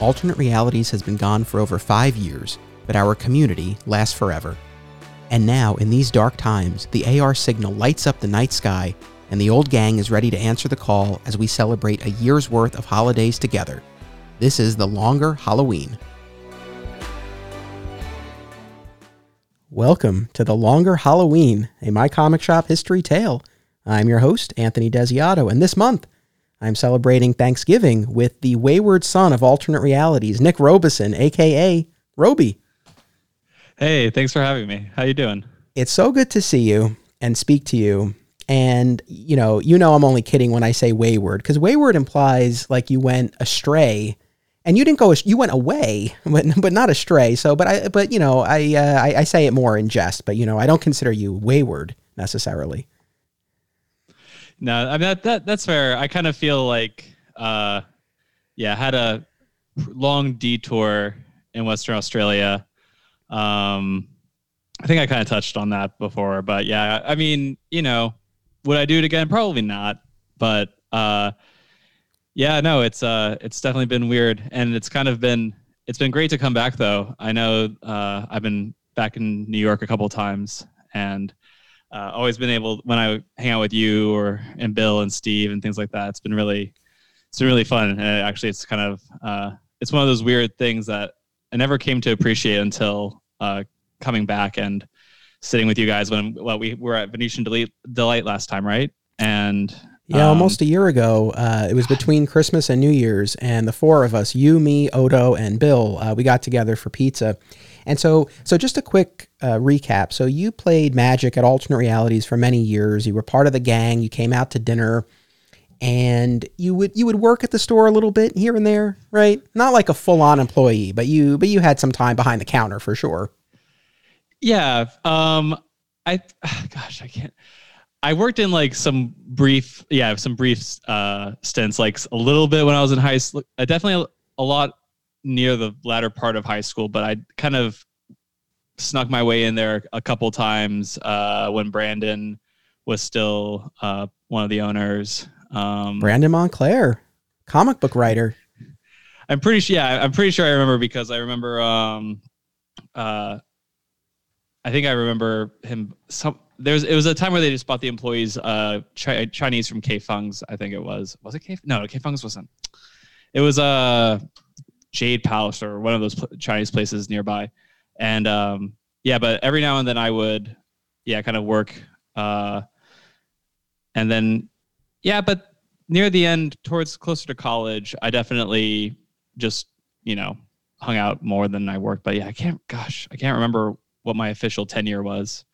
Alternate Realities has been gone for over five years, but our community lasts forever. And now, in these dark times, the AR signal lights up the night sky, and the old gang is ready to answer the call as we celebrate a year's worth of holidays together. This is the Longer Halloween. Welcome to the Longer Halloween, a My Comic Shop history tale. I'm your host, Anthony Desiato, and this month I'm celebrating Thanksgiving with the wayward son of alternate realities, Nick Robison, aka Roby. Hey, thanks for having me. How you doing? It's so good to see you and speak to you. And you know, you know I'm only kidding when I say wayward because wayward implies like you went astray and you didn't go you went away but, but not astray so but i but you know I, uh, I i say it more in jest but you know i don't consider you wayward necessarily no, I mean that, that that's fair. I kind of feel like, uh, yeah, had a long detour in Western Australia. Um, I think I kind of touched on that before, but yeah, I mean, you know, would I do it again? Probably not. But uh, yeah, no, it's uh, it's definitely been weird, and it's kind of been it's been great to come back though. I know uh, I've been back in New York a couple times, and uh, always been able when I hang out with you or and Bill and Steve and things like that. It's been really it's been really fun. And actually, it's kind of uh, it's one of those weird things that I never came to appreciate until uh, coming back and sitting with you guys when well we were at Venetian Delight, Delight last time, right? And yeah, um, almost a year ago. Uh, it was between Christmas and New Year's, and the four of us, you, me, Odo, and Bill, uh, we got together for pizza. And so, so just a quick uh, recap. So you played Magic at Alternate Realities for many years. You were part of the gang. You came out to dinner, and you would you would work at the store a little bit here and there, right? Not like a full on employee, but you but you had some time behind the counter for sure. Yeah. Um. I gosh, I can't. I worked in like some brief, yeah, some brief uh, stints, like a little bit when I was in high school. Uh, definitely a lot near the latter part of high school, but I kind of snuck my way in there a couple times uh, when Brandon was still uh, one of the owners. Um, Brandon Montclair, comic book writer. I'm pretty sure. Yeah, I'm pretty sure I remember because I remember. Um, uh, I think I remember him. Some there's it was a time where they just bought the employees uh chi- Chinese from K Fung's. I think it was. Was it K? No, K Fung's wasn't. It was uh Jade Palace or one of those Chinese places nearby, and um yeah, but every now and then I would yeah kind of work uh and then yeah, but near the end towards closer to college, I definitely just you know hung out more than I worked. But yeah, I can't. Gosh, I can't remember what my official tenure was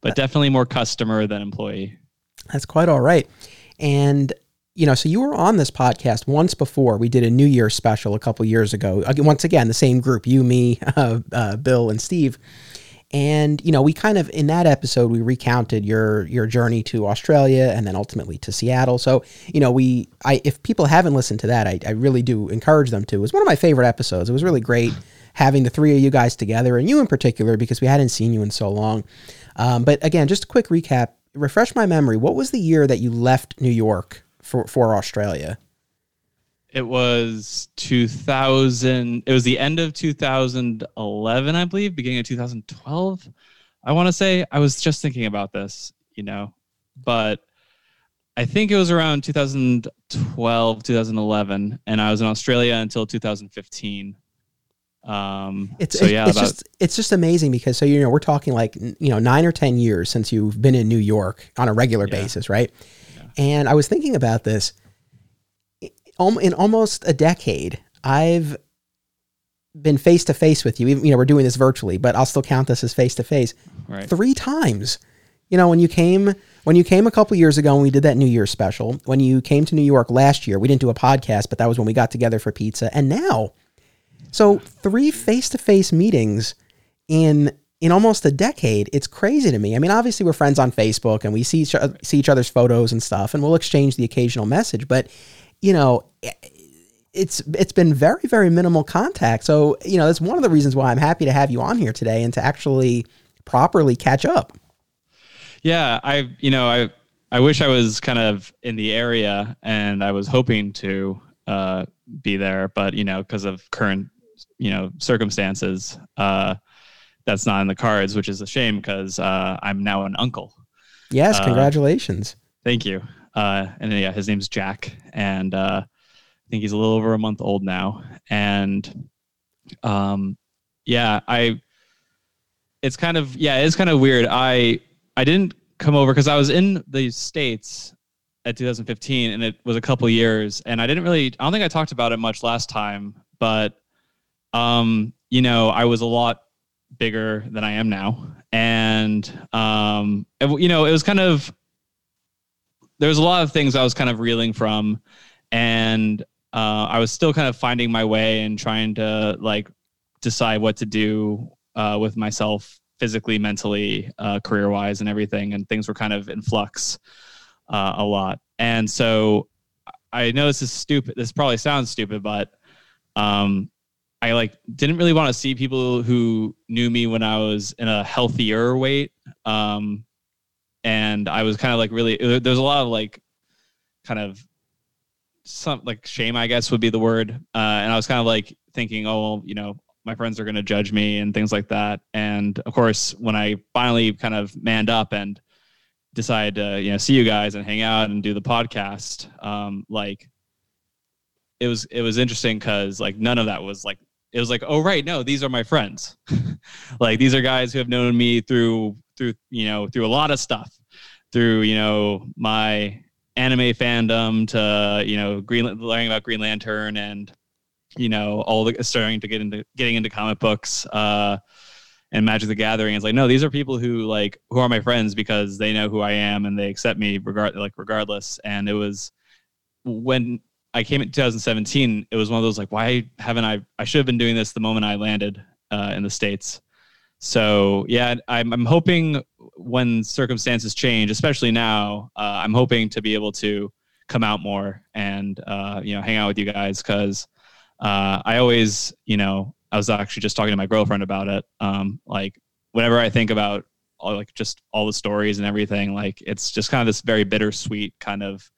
but definitely more customer than employee. That's quite all right. And you know, so you were on this podcast once before. We did a New Year special a couple years ago. Once again, the same group, you, me, uh, uh, Bill, and Steve. And you know, we kind of in that episode we recounted your your journey to Australia and then ultimately to Seattle. So you know, we I if people haven't listened to that, I, I really do encourage them to. It was one of my favorite episodes. It was really great having the three of you guys together and you in particular because we hadn't seen you in so long. Um, but again, just a quick recap. Refresh my memory. What was the year that you left New York for for Australia? It was 2000. It was the end of 2011, I believe, beginning of 2012. I want to say. I was just thinking about this, you know, but I think it was around 2012, 2011, and I was in Australia until 2015. Um, it's so yeah, it's about, just it's just amazing because so you know we're talking like you know nine or ten years since you've been in New York on a regular yeah. basis, right? And I was thinking about this in almost a decade. I've been face to face with you. Even you know we're doing this virtually, but I'll still count this as face to face. Three times. You know when you came when you came a couple years ago and we did that New Year's special. When you came to New York last year, we didn't do a podcast, but that was when we got together for pizza. And now so three face-to-face meetings in in almost a decade. It's crazy to me. I mean, obviously we're friends on Facebook and we see each, see each other's photos and stuff, and we'll exchange the occasional message. But you know, it's it's been very very minimal contact. So you know, that's one of the reasons why I'm happy to have you on here today and to actually properly catch up. Yeah, I you know I I wish I was kind of in the area and I was hoping to uh, be there, but you know, because of current you know circumstances, uh, that's not in the cards, which is a shame because uh, I'm now an uncle. Yes, uh, congratulations. thank you. Uh, and yeah, his name's Jack, and uh, I think he's a little over a month old now. And um, yeah, I. It's kind of yeah, it's kind of weird. I I didn't come over because I was in the states at 2015, and it was a couple years, and I didn't really. I don't think I talked about it much last time, but um, you know, I was a lot bigger than I am now, and um, it, you know, it was kind of there was a lot of things I was kind of reeling from, and uh, I was still kind of finding my way and trying to like decide what to do uh, with myself physically, mentally, uh, career wise, and everything. And things were kind of in flux uh, a lot. And so I know this is stupid. This probably sounds stupid, but um, I like didn't really want to see people who knew me when I was in a healthier weight. Um, and I was kind of like really there's a lot of like kind of some like shame I guess would be the word. Uh, and I was kind of like thinking, oh, well, you know, my friends are going to judge me and things like that. And of course, when I finally kind of manned up and decided to you know see you guys and hang out and do the podcast um like it was it was interesting because like none of that was like it was like oh right no these are my friends like these are guys who have known me through through you know through a lot of stuff through you know my anime fandom to you know green learning about green lantern and you know all the starting to get into getting into comic books uh and Magic the Gathering. It's like, no, these are people who like who are my friends because they know who I am and they accept me regard like regardless. And it was when I came in 2017, it was one of those like, why haven't I? I should have been doing this the moment I landed uh, in the states. So yeah, I'm, I'm hoping when circumstances change, especially now, uh, I'm hoping to be able to come out more and uh, you know hang out with you guys because uh, I always you know I was actually just talking to my girlfriend about it. Um, like whenever I think about all, like just all the stories and everything, like it's just kind of this very bittersweet kind of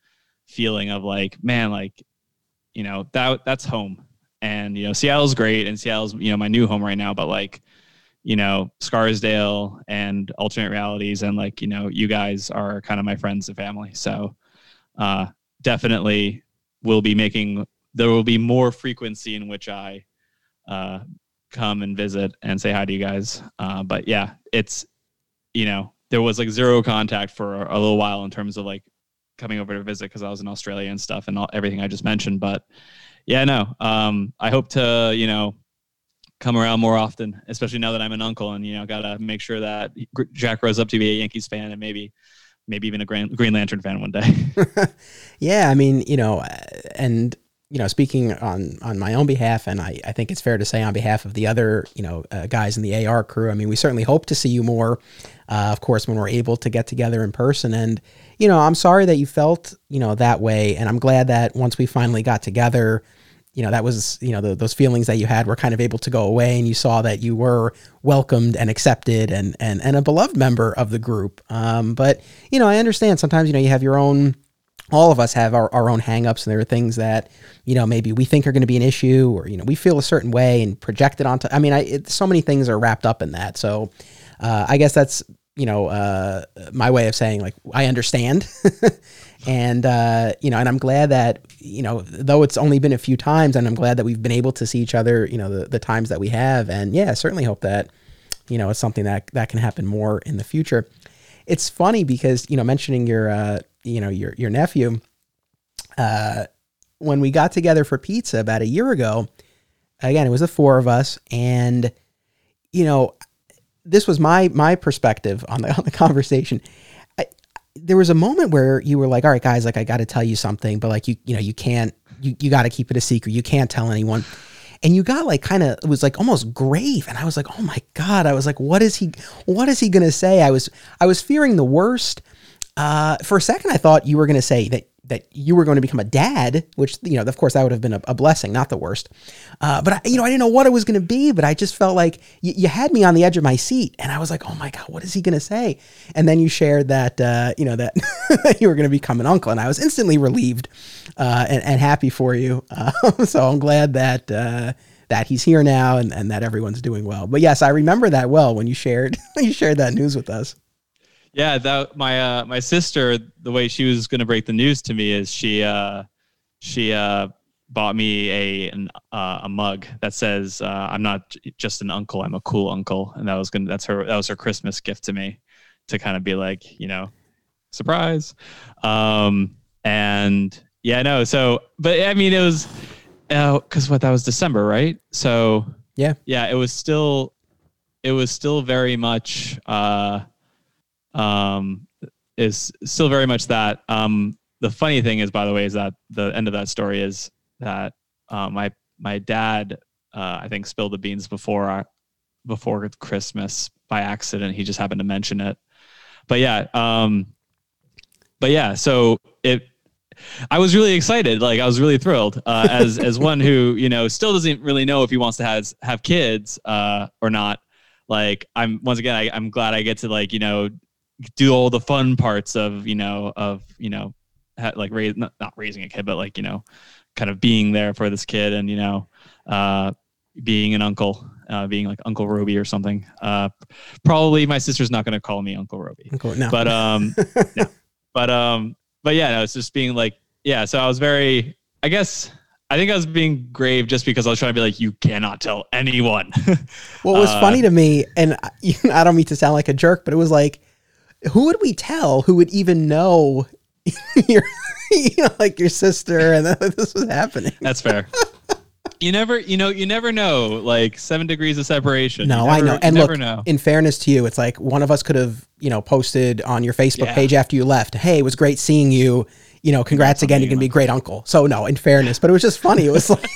feeling of like, man, like, you know, that that's home. And, you know, Seattle's great and Seattle's, you know, my new home right now, but like, you know, Scarsdale and alternate realities and like, you know, you guys are kind of my friends and family. So uh definitely will be making there will be more frequency in which I uh, come and visit and say hi to you guys. Uh, but yeah, it's you know there was like zero contact for a little while in terms of like coming over to visit because I was in Australia and stuff and all, everything I just mentioned. But yeah, no, um, I hope to you know come around more often, especially now that I'm an uncle and you know gotta make sure that Jack grows up to be a Yankees fan and maybe maybe even a Green, Green Lantern fan one day. yeah, I mean, you know, and you know, speaking on on my own behalf, and I, I think it's fair to say on behalf of the other, you know, uh, guys in the AR crew. I mean, we certainly hope to see you more, uh, of course, when we're able to get together in person. And you know, I'm sorry that you felt, you know, that way, and I'm glad that once we finally got together, you know, that was, you know, the, those feelings that you had were kind of able to go away, and you saw that you were welcomed and accepted and and and a beloved member of the group. Um, but you know, I understand sometimes, you know, you have your own all of us have our, our own hangups and there are things that you know maybe we think are going to be an issue or you know we feel a certain way and project it onto i mean I, it, so many things are wrapped up in that. So uh, i guess that's you know uh, my way of saying like i understand. And uh, you know and i'm glad that you know though it's only been a few times and i'm glad that we've been able to see each other you know the, the times that we have. And yeah certainly hope that you know it's something that that can happen more in the future. It's funny because you know mentioning your uh, you know your your nephew uh, when we got together for pizza about a year ago again it was the four of us and you know this was my my perspective on the on the conversation. I, there was a moment where you were like all right guys like i got to tell you something but like you you know you can't you, you got to keep it a secret. You can't tell anyone. And you got like kind of it was like almost grave. And i was like oh my god. I was like what is he what is he gonna say? I was i was fearing the worst uh, for a second i thought you were gonna say that that you were going to become a dad, which you know, of course, that would have been a, a blessing, not the worst. Uh, but I, you know, I didn't know what it was going to be, but I just felt like y- you had me on the edge of my seat, and I was like, oh my god, what is he going to say? And then you shared that uh, you know that you were going to become an uncle, and I was instantly relieved uh, and, and, happy for you. so I'm glad that uh, that he's here now and, and that everyone's doing well. But yes, I remember that well when you shared you shared that news with us. Yeah, that my uh, my sister, the way she was going to break the news to me is she uh, she uh, bought me a an, uh, a mug that says uh, I'm not just an uncle, I'm a cool uncle, and that was gonna that's her that was her Christmas gift to me to kind of be like you know surprise, um, and yeah no so but I mean it was because uh, what that was December right? So yeah. yeah it was still it was still very much uh um, is still very much that. Um, the funny thing is, by the way, is that the end of that story is that uh, my my dad, uh, I think, spilled the beans before our, before Christmas by accident. He just happened to mention it. But yeah, um, but yeah, so it. I was really excited. Like I was really thrilled uh, as as one who you know still doesn't really know if he wants to have have kids uh, or not. Like I'm once again, I, I'm glad I get to like you know do all the fun parts of you know of you know ha- like raise not, not raising a kid but like you know kind of being there for this kid and you know uh being an uncle uh, being like Uncle Roby or something. Uh, probably my sister's not going to call me Uncle Roby, Uncle, no. but um, yeah. but um, but yeah, no, it's just being like, yeah. So I was very, I guess, I think I was being grave just because I was trying to be like, you cannot tell anyone. what was uh, funny to me, and I don't mean to sound like a jerk, but it was like who would we tell who would even know your, you know, like your sister and this was happening? That's fair. you never, you know, you never know. Like seven degrees of separation. No, never, I know. And look, know. in fairness to you, it's like one of us could have, you know, posted on your Facebook yeah. page after you left. Hey, it was great seeing you. You know, congrats again. You're gonna be a great uncle. So no, in fairness, but it was just funny. It was like.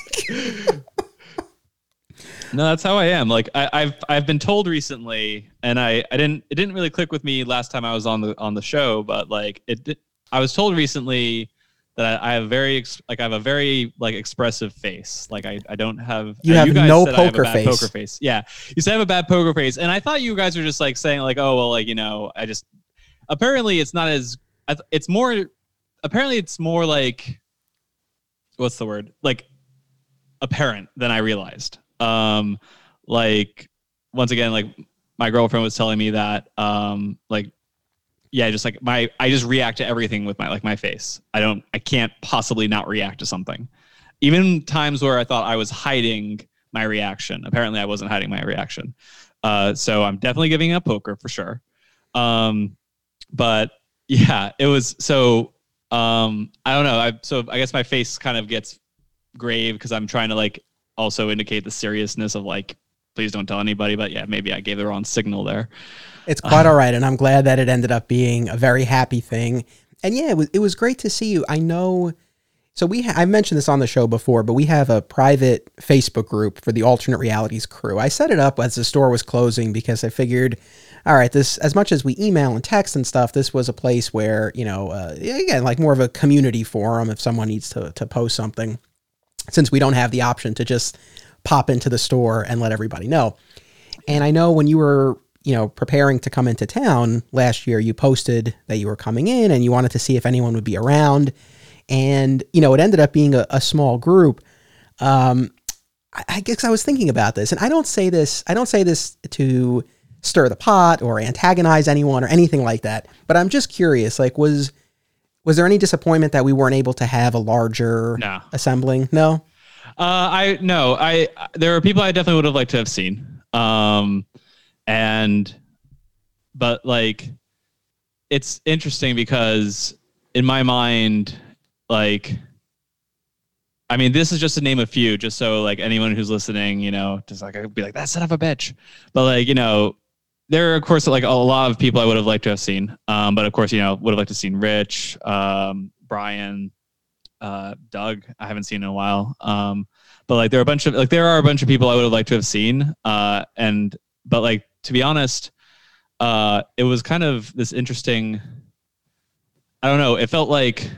No, that's how I am. Like I, have I've been told recently, and I, I didn't it didn't really click with me last time I was on the on the show, but like it I was told recently that I have very like I have a very like expressive face. Like I, I don't have you have you no poker face. Poker face. Yeah, you said I have a bad poker face, and I thought you guys were just like saying like oh well like you know I just apparently it's not as it's more apparently it's more like what's the word like apparent than I realized. Um, like once again, like my girlfriend was telling me that, um, like, yeah, just like my, I just react to everything with my, like my face. I don't, I can't possibly not react to something. Even times where I thought I was hiding my reaction. Apparently I wasn't hiding my reaction. Uh, so I'm definitely giving up poker for sure. Um, but yeah, it was so, um, I don't know. I, so I guess my face kind of gets grave because I'm trying to like also indicate the seriousness of like please don't tell anybody but yeah maybe i gave the wrong signal there. It's quite all right and i'm glad that it ended up being a very happy thing. And yeah it was, it was great to see you. I know so we ha- i mentioned this on the show before but we have a private facebook group for the alternate realities crew. I set it up as the store was closing because i figured all right this as much as we email and text and stuff this was a place where you know uh, again like more of a community forum if someone needs to, to post something since we don't have the option to just pop into the store and let everybody know. And I know when you were, you know, preparing to come into town last year, you posted that you were coming in and you wanted to see if anyone would be around. And, you know, it ended up being a, a small group. Um, I, I guess I was thinking about this, and I don't say this, I don't say this to stir the pot or antagonize anyone or anything like that, but I'm just curious, like, was was there any disappointment that we weren't able to have a larger no. assembling? No. Uh, I no. I there are people I definitely would have liked to have seen. Um, and but like, it's interesting because in my mind, like, I mean, this is just to name a few, just so like anyone who's listening, you know, just like I'd be like, that's son of a bitch. But like, you know, there are of course like a lot of people I would have liked to have seen. Um, but of course, you know, would have liked to have seen Rich, um, Brian, uh, Doug. I haven't seen in a while. Um, but like there are a bunch of like there are a bunch of people I would have liked to have seen. Uh, and but like to be honest, uh, it was kind of this interesting. I don't know. It felt like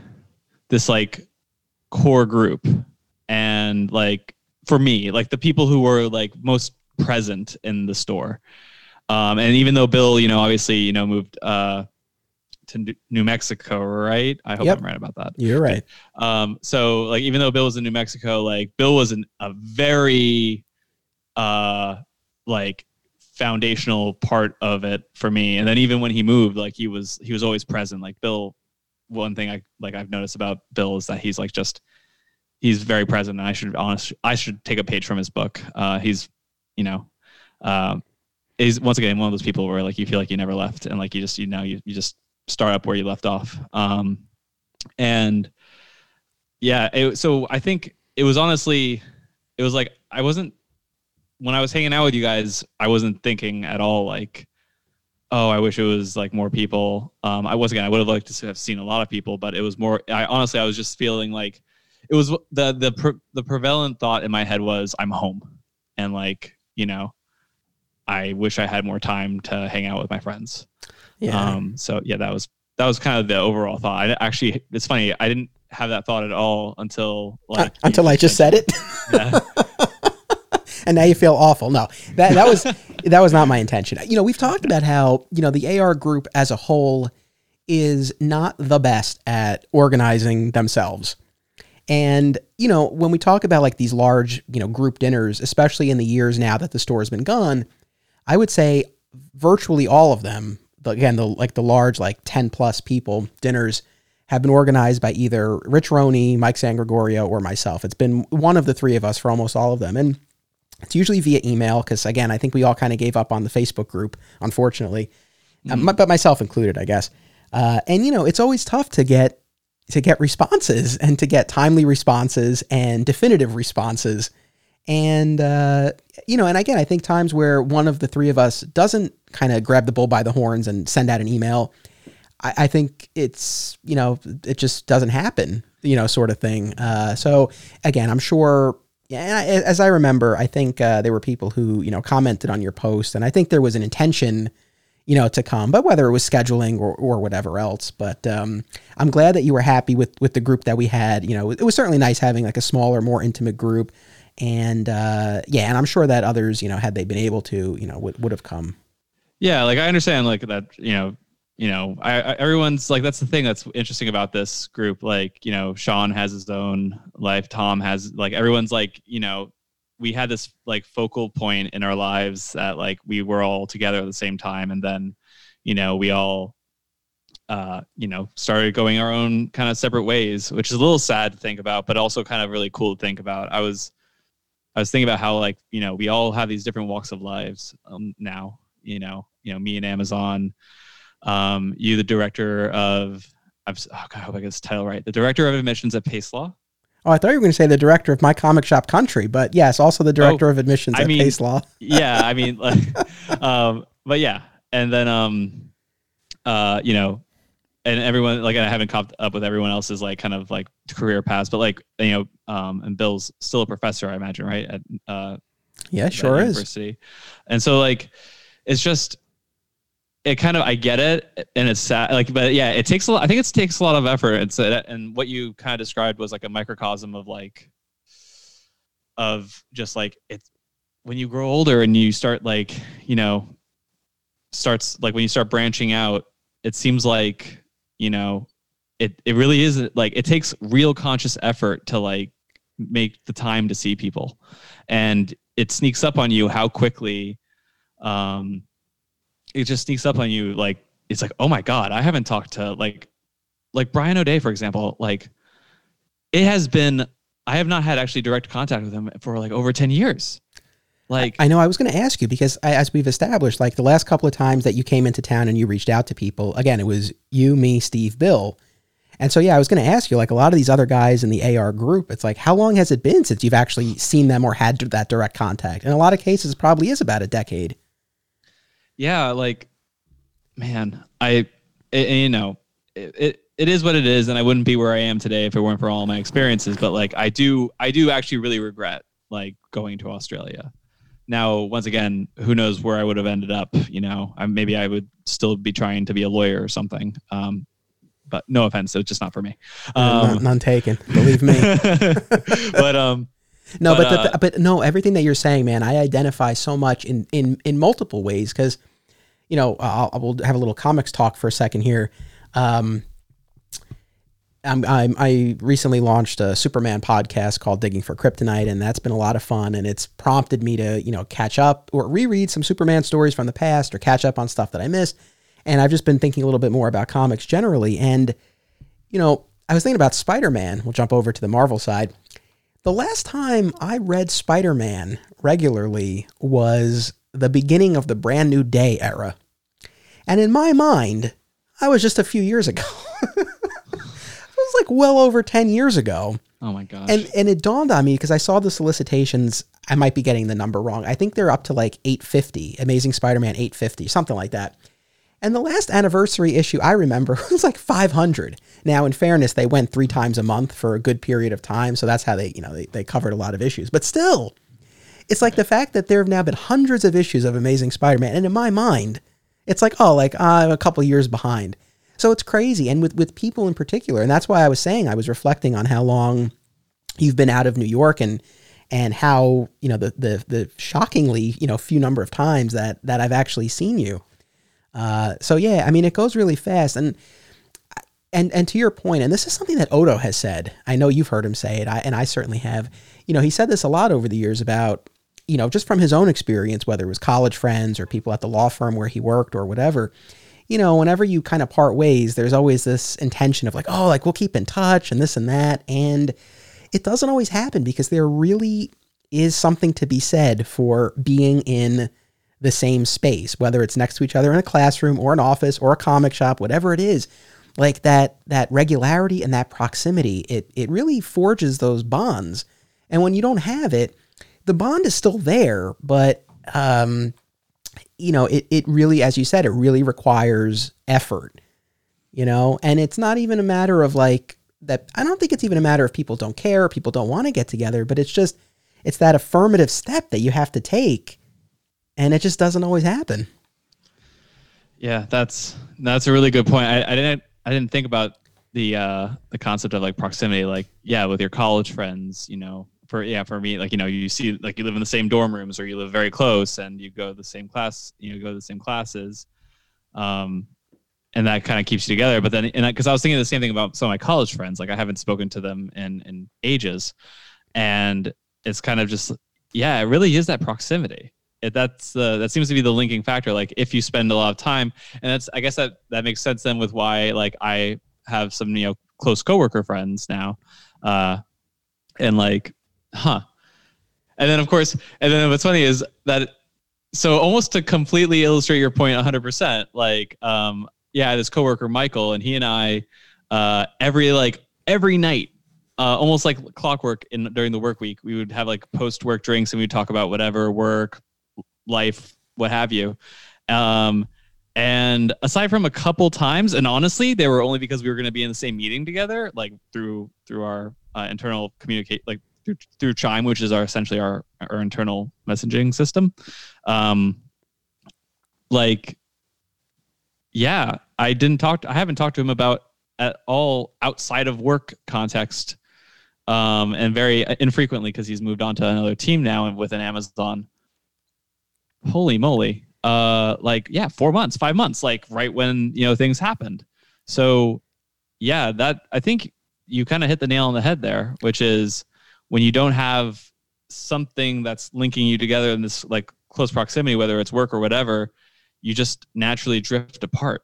this like core group and like for me like the people who were like most present in the store um, and even though bill you know obviously you know moved uh, to New Mexico, right? I hope yep. I'm right about that. You're right. Um, so like even though Bill was in New Mexico, like Bill was an, a very uh like foundational part of it for me. And then even when he moved, like he was he was always present. Like Bill, one thing I like I've noticed about Bill is that he's like just he's very present and I should honest I should take a page from his book. Uh he's you know um is once again one of those people where like you feel like you never left and like you just you know you, you just start up where you left off. Um, and yeah, it, so I think it was honestly, it was like I wasn't when I was hanging out with you guys, I wasn't thinking at all like, oh, I wish it was like more people. Um, I was again, I would have liked to have seen a lot of people, but it was more. I honestly, I was just feeling like it was the the the prevalent thought in my head was I'm home, and like you know, I wish I had more time to hang out with my friends. Yeah. Um, so yeah, that was that was kind of the overall thought. I actually, it's funny. I didn't have that thought at all until like uh, until I just said it. Yeah. and now you feel awful. No, that that was that was not my intention. You know, we've talked about how you know the AR group as a whole is not the best at organizing themselves. And, you know, when we talk about like these large, you know, group dinners, especially in the years now that the store has been gone, I would say virtually all of them again the like the large like 10 plus people dinners have been organized by either Rich Roney, Mike San Gregorio, or myself. It's been one of the three of us for almost all of them. And it's usually via email because, again, I think we all kind of gave up on the Facebook group, unfortunately, mm-hmm. um, but myself included, I guess. Uh, and you know, it's always tough to get to get responses and to get timely responses and definitive responses. And uh, you know, and again, I think times where one of the three of us doesn't kind of grab the bull by the horns and send out an email, I, I think it's you know it just doesn't happen, you know, sort of thing. Uh, so again, I'm sure. Yeah, as I remember, I think uh, there were people who you know commented on your post, and I think there was an intention, you know, to come, but whether it was scheduling or, or whatever else. But um, I'm glad that you were happy with with the group that we had. You know, it was certainly nice having like a smaller, more intimate group and uh, yeah, and I'm sure that others, you know, had they been able to, you know, would would have come. Yeah, like I understand, like that, you know, you know, I, I, everyone's like that's the thing that's interesting about this group. Like, you know, Sean has his own life, Tom has like everyone's like, you know, we had this like focal point in our lives that like we were all together at the same time, and then, you know, we all uh, you know, started going our own kind of separate ways, which is a little sad to think about, but also kind of really cool to think about. I was I was thinking about how like you know we all have these different walks of lives um, now. You know, you know me and Amazon. Um, you, the director of, I've, oh God, I hope I get this title right. The director of admissions at Pace Law. Oh, I thought you were going to say the director of My Comic Shop Country, but yes, also the director oh, of admissions I at mean, Pace Law. yeah, I mean, like, um, but yeah, and then um, uh, you know, and everyone like I haven't caught up with everyone else's like kind of like career paths, but like you know, um, and Bill's still a professor, I imagine, right? At uh, yeah, sure is. University, and so like it's just it kind of I get it, and it's sad. Like, but yeah, it takes a lot. I think it takes a lot of effort. It's and what you kind of described was like a microcosm of like of just like it's when you grow older and you start like you know starts like when you start branching out it seems like you know it it really is like it takes real conscious effort to like make the time to see people. And it sneaks up on you how quickly um it just sneaks up on you like it's like oh my god i haven't talked to like like brian o'day for example like it has been i have not had actually direct contact with him for like over 10 years like I know I was going to ask you because as we've established, like the last couple of times that you came into town and you reached out to people, again, it was you, me, Steve, Bill. And so, yeah, I was going to ask you, like a lot of these other guys in the AR group, it's like, how long has it been since you've actually seen them or had that direct contact? In a lot of cases, it probably is about a decade. Yeah, like, man, I, it, you know, it, it, it is what it is, and I wouldn't be where I am today if it weren't for all my experiences. But like, I do, I do actually really regret like going to Australia now once again who knows where i would have ended up you know I, maybe i would still be trying to be a lawyer or something um, but no offense, it's just not for me. Um, none, none taken, believe me. but um, no, but but, the, uh, but no, everything that you're saying, man, I identify so much in in in multiple ways because, you know, I'll, I will have a little comics talk for a second here. Um, I'm, I'm, i recently launched a Superman podcast called Digging for Kryptonite, and that's been a lot of fun. And it's prompted me to, you know, catch up or reread some Superman stories from the past or catch up on stuff that I missed. And I've just been thinking a little bit more about comics generally. And, you know, I was thinking about Spider Man. We'll jump over to the Marvel side. The last time I read Spider Man regularly was the beginning of the Brand New Day era. And in my mind, I was just a few years ago. like well over 10 years ago. Oh my gosh. And and it dawned on me because I saw the solicitations. I might be getting the number wrong. I think they're up to like 850, Amazing Spider-Man 850, something like that. And the last anniversary issue I remember was like 500. Now, in fairness, they went three times a month for a good period of time, so that's how they, you know, they, they covered a lot of issues. But still, it's like the fact that there have now been hundreds of issues of Amazing Spider-Man, and in my mind, it's like, oh, like I'm a couple years behind. So it's crazy. And with, with people in particular, and that's why I was saying I was reflecting on how long you've been out of New York and and how, you know, the the the shockingly, you know, few number of times that that I've actually seen you. Uh, so yeah, I mean it goes really fast. And and and to your point, and this is something that Odo has said. I know you've heard him say it, I, and I certainly have. You know, he said this a lot over the years about, you know, just from his own experience, whether it was college friends or people at the law firm where he worked or whatever you know, whenever you kind of part ways, there's always this intention of like, oh, like we'll keep in touch and this and that. And it doesn't always happen because there really is something to be said for being in the same space, whether it's next to each other in a classroom or an office or a comic shop, whatever it is. Like that that regularity and that proximity, it it really forges those bonds. And when you don't have it, the bond is still there, but um, you know, it, it really, as you said, it really requires effort, you know, and it's not even a matter of like that. I don't think it's even a matter of people don't care, people don't want to get together, but it's just, it's that affirmative step that you have to take. And it just doesn't always happen. Yeah, that's, that's a really good point. I, I didn't, I didn't think about the, uh, the concept of like proximity, like, yeah, with your college friends, you know, for yeah for me like you know you see like you live in the same dorm rooms or you live very close and you go to the same class you know go to the same classes um and that kind of keeps you together. But then and because I, I was thinking the same thing about some of my college friends like i haven't spoken to them in in ages. And it's kind of just yeah it really is that proximity. It, that's uh, that seems to be the linking factor like if you spend a lot of time and that's i guess that that makes sense then with why like i have some you know close coworker friends now uh and like huh. And then of course, and then what's funny is that so almost to completely illustrate your point 100%, like um yeah, this coworker Michael and he and I uh every like every night uh, almost like clockwork in during the work week. We would have like post work drinks and we'd talk about whatever work, life, what have you. Um, and aside from a couple times, and honestly, they were only because we were going to be in the same meeting together, like through through our uh, internal communicate, like through, through Chime, which is our essentially our our internal messaging system. Um, like, yeah, I didn't talk. To, I haven't talked to him about at all outside of work context, um, and very infrequently because he's moved on to another team now and with an Amazon. Holy moly! Uh, like yeah, four months, five months, like right when you know things happened. So, yeah, that I think you kind of hit the nail on the head there, which is when you don't have something that's linking you together in this like close proximity, whether it's work or whatever, you just naturally drift apart.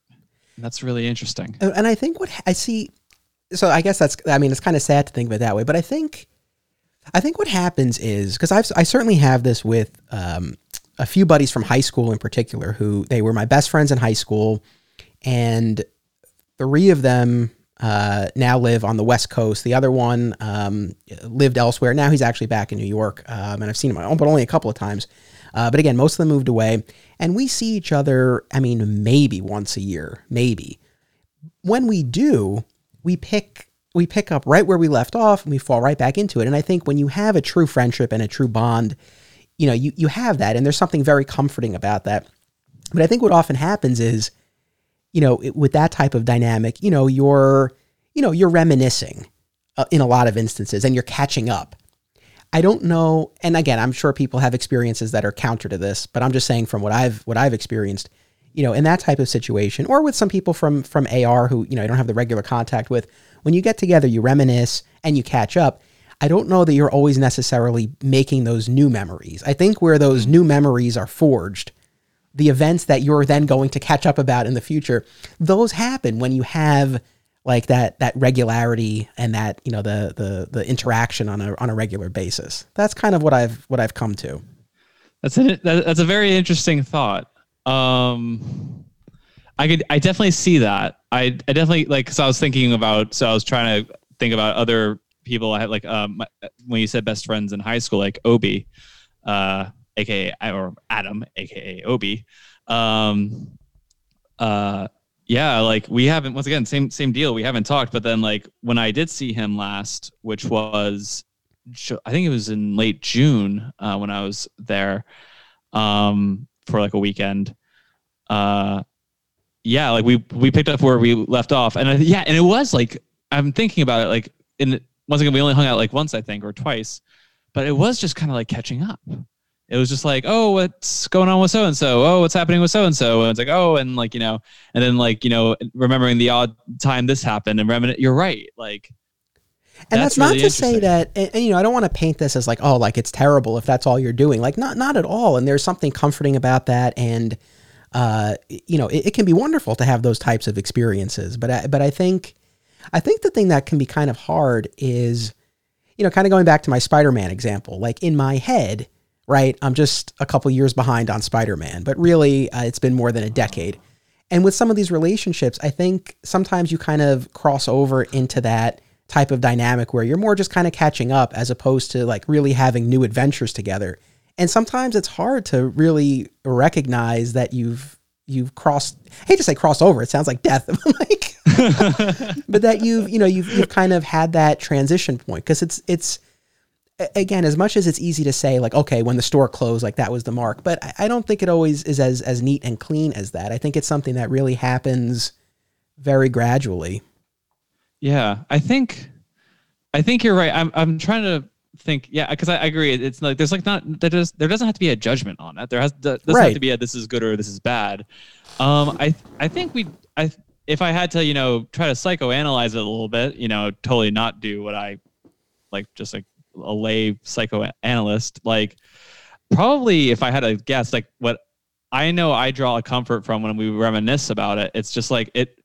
And that's really interesting. And I think what I see, so I guess that's, I mean, it's kind of sad to think of it that way, but I think, I think what happens is because I've, I certainly have this with um, a few buddies from high school in particular who they were my best friends in high school, and three of them uh, now live on the West Coast. The other one um, lived elsewhere. Now he's actually back in New York, um, and I've seen him, but only a couple of times. Uh, but again, most of them moved away, and we see each other. I mean, maybe once a year, maybe. When we do, we pick we pick up right where we left off, and we fall right back into it. And I think when you have a true friendship and a true bond, you know, you you have that, and there's something very comforting about that. But I think what often happens is you know, with that type of dynamic, you know, you're, you know, you're reminiscing uh, in a lot of instances and you're catching up. I don't know, and again, I'm sure people have experiences that are counter to this, but I'm just saying from what I've what I've experienced, you know, in that type of situation, or with some people from from AR who you know you don't have the regular contact with, when you get together, you reminisce and you catch up. I don't know that you're always necessarily making those new memories. I think where those new memories are forged, the events that you're then going to catch up about in the future, those happen when you have like that that regularity and that you know the the the interaction on a on a regular basis. That's kind of what I've what I've come to. That's a that's a very interesting thought. Um, I could I definitely see that. I I definitely like because I was thinking about so I was trying to think about other people I had like um when you said best friends in high school like Obi, uh, aka or Adam, aka Obi. Um, uh, yeah, like we haven't once again same same deal. We haven't talked, but then like when I did see him last, which was I think it was in late June uh, when I was there um, for like a weekend. Uh, yeah, like we we picked up where we left off, and I, yeah, and it was like I'm thinking about it. Like in once again, we only hung out like once I think or twice, but it was just kind of like catching up it was just like, oh, what's going on with so and so? Oh, what's happening with so and so? And it's like, oh, and like you know, and then like you know, remembering the odd time this happened and remembering, you're right, like. And that's, that's not really to say that, and, and, you know, I don't want to paint this as like, oh, like it's terrible if that's all you're doing. Like, not not at all. And there's something comforting about that, and uh, you know, it, it can be wonderful to have those types of experiences. But I, but I think, I think the thing that can be kind of hard is, you know, kind of going back to my Spider-Man example. Like in my head, right? I'm just a couple years behind on Spider Man, but really, uh, it's been more than a decade. And with some of these relationships, I think sometimes you kind of cross over into that type of dynamic where you're more just kind of catching up as opposed to like really having new adventures together. And sometimes it's hard to really recognize that you've you've crossed I hate to say cross over, it sounds like death. like but that you've you know you've you've kind of had that transition point because it's it's again, as much as it's easy to say, like, okay, when the store closed, like that was the mark, but I, I don't think it always is as as neat and clean as that. I think it's something that really happens very gradually. Yeah, I think, I think you're right. I'm I'm trying to think. Yeah, because I, I, agree. It's like there's like not there does there doesn't have to be a judgment on it. There has doesn't right. have to be a this is good or this is bad. Um, I I think we I if I had to you know try to psychoanalyze it a little bit, you know, totally not do what I like just like a lay psychoanalyst, like probably if I had to guess, like what I know I draw a comfort from when we reminisce about it, it's just like it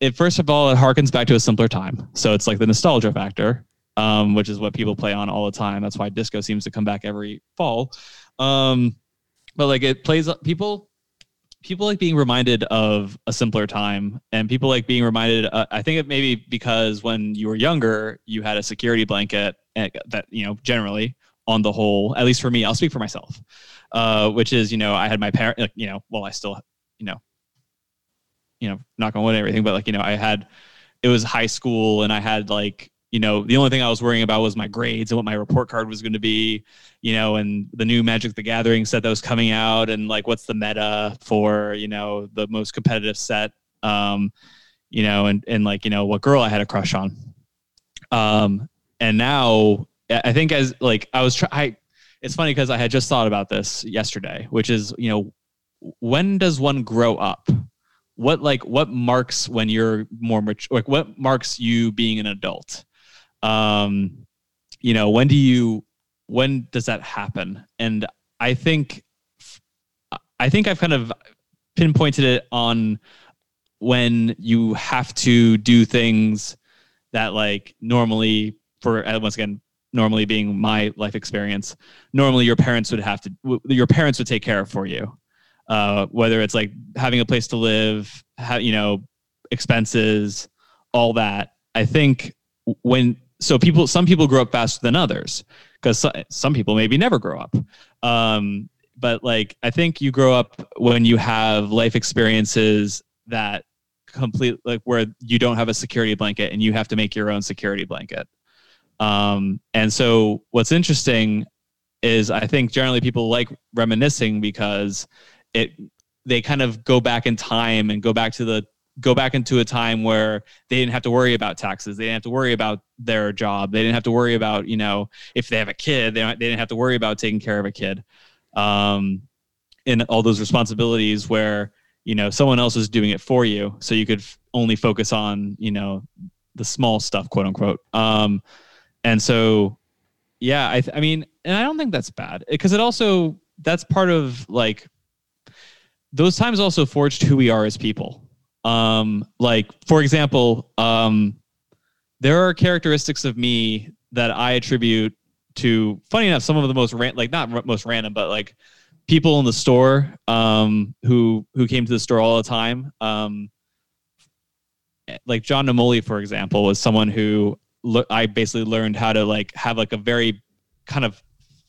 it first of all it harkens back to a simpler time. So it's like the nostalgia factor, um, which is what people play on all the time. That's why disco seems to come back every fall. Um, but like it plays people people like being reminded of a simpler time and people like being reminded uh, i think it maybe because when you were younger you had a security blanket eh, that you know generally on the whole at least for me i'll speak for myself uh, which is you know i had my parent like, you know well i still you know you know knock on wood and everything but like you know i had it was high school and i had like you know, the only thing I was worrying about was my grades and what my report card was going to be, you know, and the new Magic the Gathering set that was coming out and like what's the meta for, you know, the most competitive set, um, you know, and, and like, you know, what girl I had a crush on. Um, and now I think as like I was trying, it's funny because I had just thought about this yesterday, which is, you know, when does one grow up? What like what marks when you're more mature? Like what marks you being an adult? Um, you know, when do you, when does that happen? And I think, I think I've kind of pinpointed it on when you have to do things that like normally for uh, once again normally being my life experience normally your parents would have to your parents would take care of for you uh, whether it's like having a place to live ha- you know expenses all that i think when so people some people grow up faster than others because so, some people maybe never grow up. Um, but like i think you grow up when you have life experiences that complete like where you don't have a security blanket and you have to make your own security blanket. Um, and so what's interesting is i think generally people like reminiscing because it they kind of go back in time and go back to the go back into a time where they didn't have to worry about taxes. They didn't have to worry about their job. They didn't have to worry about you know if they have a kid they, they didn't have to worry about taking care of a kid. Um, in all those responsibilities where you know someone else is doing it for you so you could f- only focus on you know the small stuff quote unquote. Um, and so yeah I, th- I mean and i don't think that's bad because it also that's part of like those times also forged who we are as people um, like for example um, there are characteristics of me that i attribute to funny enough some of the most ran- like not most random but like people in the store um, who who came to the store all the time. Um, like John Namoli, for example, was someone who le- I basically learned how to like have like a very kind of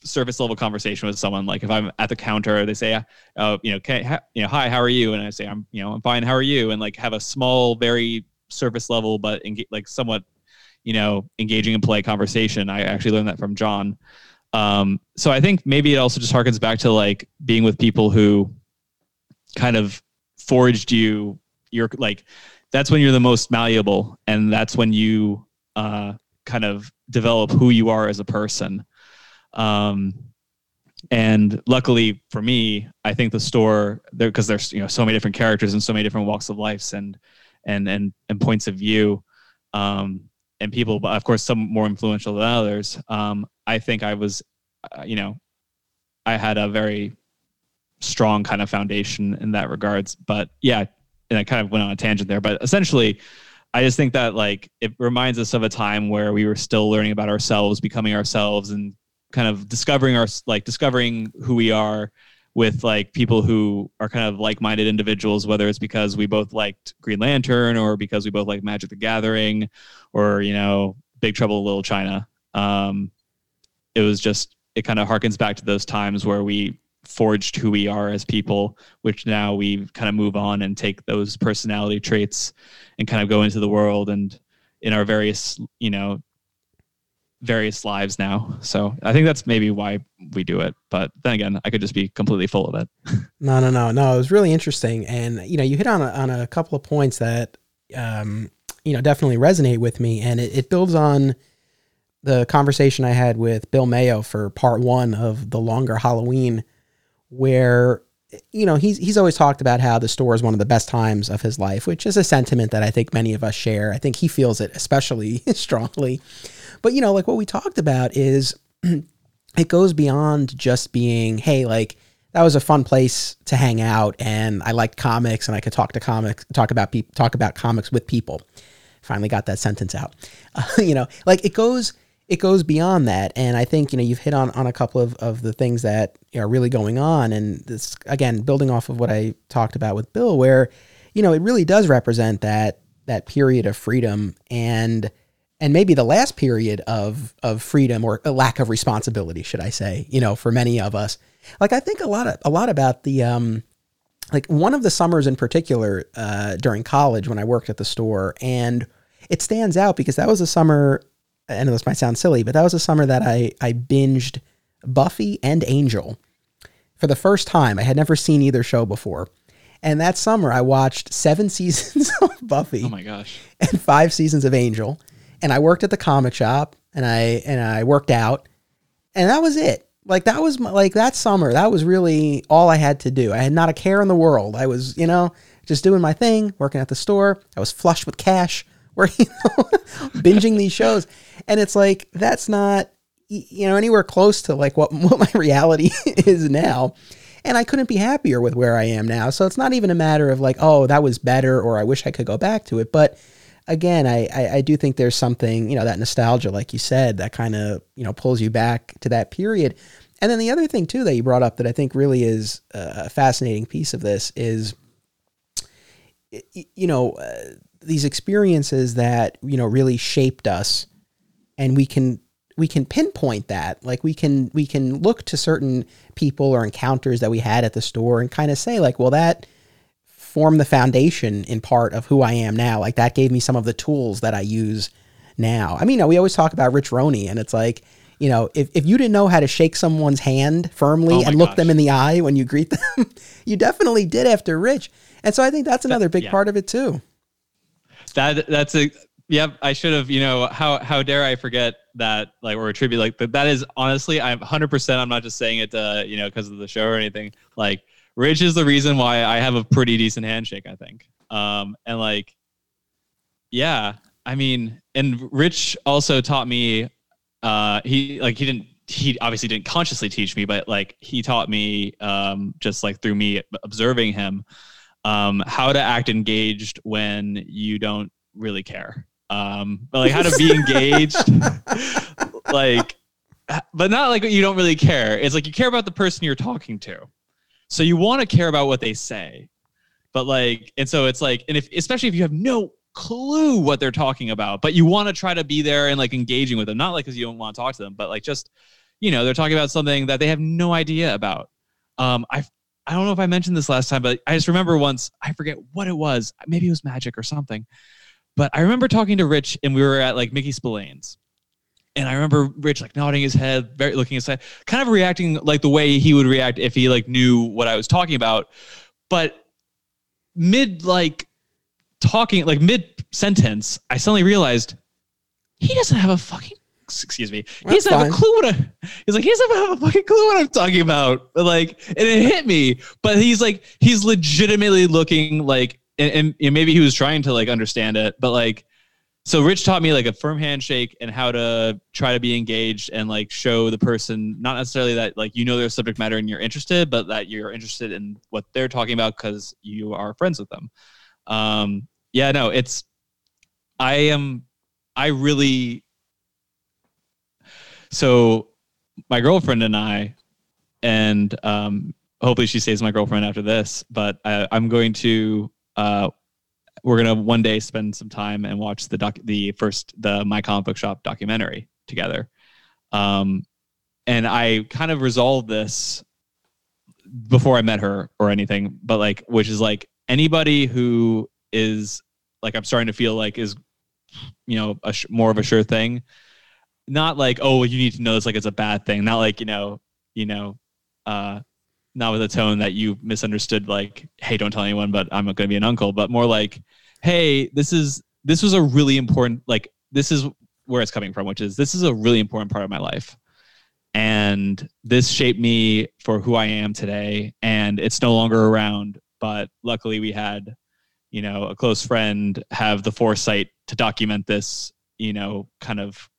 surface level conversation with someone. Like if I'm at the counter, they say, uh, you know, ha- you know, hi, how are you? And I say, I'm, you know, I'm fine. How are you? And like have a small, very surface level, but enga- like somewhat, you know, engaging and play conversation. I actually learned that from John. Um, so I think maybe it also just harkens back to like being with people who kind of forged you. You're like, that's when you're the most malleable, and that's when you uh, kind of develop who you are as a person. Um, and luckily for me, I think the store there because there's you know so many different characters and so many different walks of life and and and and points of view. Um, and people, but of course, some more influential than others. Um, I think I was, uh, you know, I had a very strong kind of foundation in that regards. But yeah, and I kind of went on a tangent there. But essentially, I just think that like it reminds us of a time where we were still learning about ourselves, becoming ourselves, and kind of discovering our like discovering who we are with like people who are kind of like-minded individuals whether it's because we both liked green lantern or because we both like magic the gathering or you know big trouble little china. Um, it was just it kind of harkens back to those times where we forged who we are as people which now we kind of move on and take those personality traits and kind of go into the world and in our various you know various lives now. So I think that's maybe why we do it. But then again, I could just be completely full of it. no, no, no, no. It was really interesting, and you know, you hit on a, on a couple of points that um, you know definitely resonate with me, and it, it builds on the conversation I had with Bill Mayo for part one of the longer Halloween, where you know he's he's always talked about how the store is one of the best times of his life, which is a sentiment that I think many of us share. I think he feels it especially strongly. But you know, like what we talked about is it goes beyond just being, hey, like that was a fun place to hang out and I liked comics and I could talk to comics, talk about people, talk about comics with people. Finally got that sentence out. Uh, you know, like it goes it goes beyond that and i think you know you've hit on on a couple of, of the things that are really going on and this again building off of what i talked about with bill where you know it really does represent that that period of freedom and and maybe the last period of of freedom or a lack of responsibility, should I say? You know, for many of us, like I think a lot of a lot about the um, like one of the summers in particular uh, during college when I worked at the store, and it stands out because that was a summer. Know this might sound silly, but that was a summer that I I binged Buffy and Angel for the first time. I had never seen either show before. And that summer, I watched seven seasons of Buffy. Oh my gosh! And five seasons of Angel and I worked at the comic shop and I and I worked out and that was it. Like that was my, like that summer. That was really all I had to do. I had not a care in the world. I was, you know, just doing my thing, working at the store. I was flush with cash, working, binging these shows, and it's like that's not, you know, anywhere close to like what what my reality is now. And I couldn't be happier with where I am now. So it's not even a matter of like, oh, that was better, or I wish I could go back to it. But again, I, I, I do think there's something, you know, that nostalgia, like you said, that kind of, you know, pulls you back to that period. And then the other thing too that you brought up that I think really is a fascinating piece of this is, you know, uh, these experiences that you know really shaped us, and we can we can pinpoint that. Like we can we can look to certain people or encounters that we had at the store and kind of say like, well, that form the foundation in part of who I am now. Like that gave me some of the tools that I use now. I mean, you know, we always talk about Rich Roney, and it's like, you know, if, if you didn't know how to shake someone's hand firmly oh and look gosh. them in the eye when you greet them, you definitely did after Rich. And so I think that's another big yeah. part of it too. that that's a yep. I should have. You know how how dare I forget that like or attribute like that. That is honestly, I'm 100. percent I'm not just saying it uh you know because of the show or anything. Like Rich is the reason why I have a pretty decent handshake. I think. Um and like, yeah. I mean, and Rich also taught me. Uh, he like he didn't he obviously didn't consciously teach me, but like he taught me um, just like through me observing him um, how to act engaged when you don't really care. Um, but like how to be engaged, like, but not like you don't really care. It's like you care about the person you're talking to, so you want to care about what they say, but like, and so it's like, and if especially if you have no clue what they're talking about, but you want to try to be there and like engaging with them, not like because you don't want to talk to them, but like just you know, they're talking about something that they have no idea about. Um, I I don't know if I mentioned this last time, but I just remember once I forget what it was. Maybe it was magic or something. But I remember talking to Rich, and we were at like Mickey Spillane's, and I remember Rich like nodding his head, very looking aside, kind of reacting like the way he would react if he like knew what I was talking about. But mid like talking, like mid sentence, I suddenly realized he doesn't have a fucking excuse me. He doesn't have a clue what I, he's like, he doesn't have a fucking clue what I'm talking about. Like, and it hit me, but he's like, he's legitimately looking like, and, and, and maybe he was trying to like understand it, but like, so Rich taught me like a firm handshake and how to try to be engaged and like show the person not necessarily that like you know their subject matter and you're interested, but that you're interested in what they're talking about because you are friends with them. Um, yeah, no, it's I am I really so my girlfriend and I, and um, hopefully she stays my girlfriend after this. But I, I'm going to, uh, we're gonna one day spend some time and watch the doc, the first the My Comic Book Shop documentary together. Um, and I kind of resolved this before I met her or anything, but like, which is like anybody who is like, I'm starting to feel like is, you know, a sh- more of a sure thing not like oh you need to know this like it's a bad thing not like you know you know uh not with a tone that you misunderstood like hey don't tell anyone but i'm going to be an uncle but more like hey this is this was a really important like this is where it's coming from which is this is a really important part of my life and this shaped me for who i am today and it's no longer around but luckily we had you know a close friend have the foresight to document this you know kind of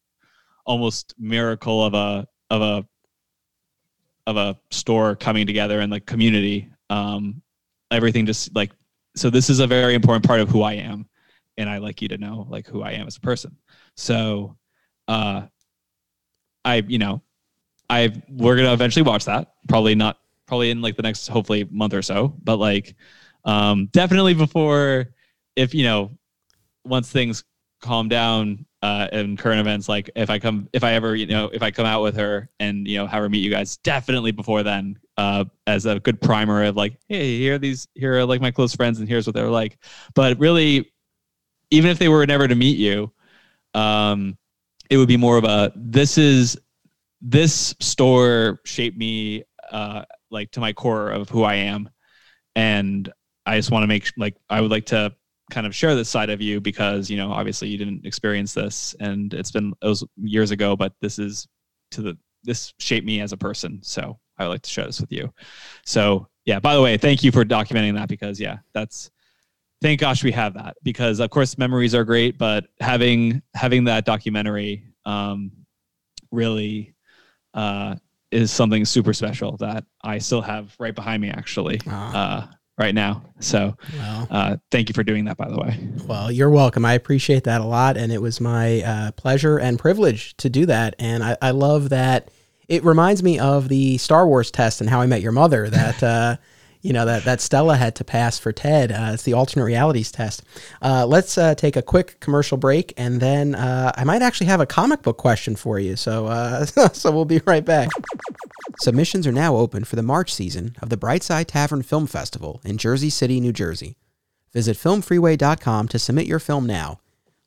almost miracle of a of a of a store coming together and like community. Um, everything just like so. This is a very important part of who I am, and I like you to know like who I am as a person. So, uh, I you know, I we're gonna eventually watch that. Probably not. Probably in like the next hopefully month or so. But like, um, definitely before if you know once things calm down uh, in current events. Like if I come, if I ever, you know, if I come out with her and you know have her meet you guys, definitely before then, uh, as a good primer of like, hey, here are these, here are like my close friends, and here's what they're like. But really, even if they were never to meet you, um, it would be more of a this is this store shaped me uh, like to my core of who I am, and I just want to make like I would like to kind of share this side of you because you know obviously you didn't experience this and it's been it was years ago but this is to the this shaped me as a person. So i would like to share this with you. So yeah by the way thank you for documenting that because yeah that's thank gosh we have that because of course memories are great but having having that documentary um really uh is something super special that i still have right behind me actually. Uh right now. So well, uh, thank you for doing that, by the way. Well, you're welcome. I appreciate that a lot. And it was my uh, pleasure and privilege to do that. And I, I, love that it reminds me of the Star Wars test and how I met your mother that, uh, you know, that, that Stella had to pass for Ted. Uh, it's the alternate realities test. Uh, let's uh, take a quick commercial break. And then I might actually have a comic book question for you. So, so we'll be right back. Submissions are now open for the March season of the Brightside Tavern Film Festival in Jersey City, New Jersey. Visit filmfreeway.com to submit your film now.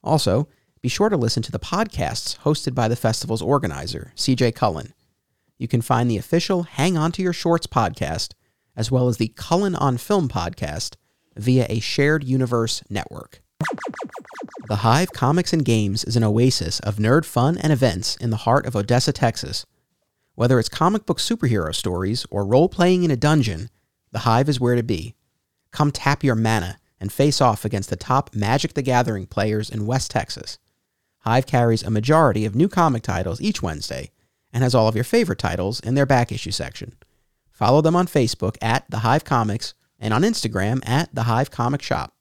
Also, be sure to listen to the podcasts hosted by the festival's organizer, CJ Cullen. You can find the official Hang On to Your Shorts podcast, as well as the Cullen on Film podcast, via a shared universe network. The Hive Comics and Games is an oasis of nerd fun and events in the heart of Odessa, Texas. Whether it's comic book superhero stories or role playing in a dungeon, The Hive is where to be. Come tap your mana and face off against the top Magic the Gathering players in West Texas. Hive carries a majority of new comic titles each Wednesday and has all of your favorite titles in their back issue section. Follow them on Facebook at The Hive Comics and on Instagram at The Hive Comic Shop.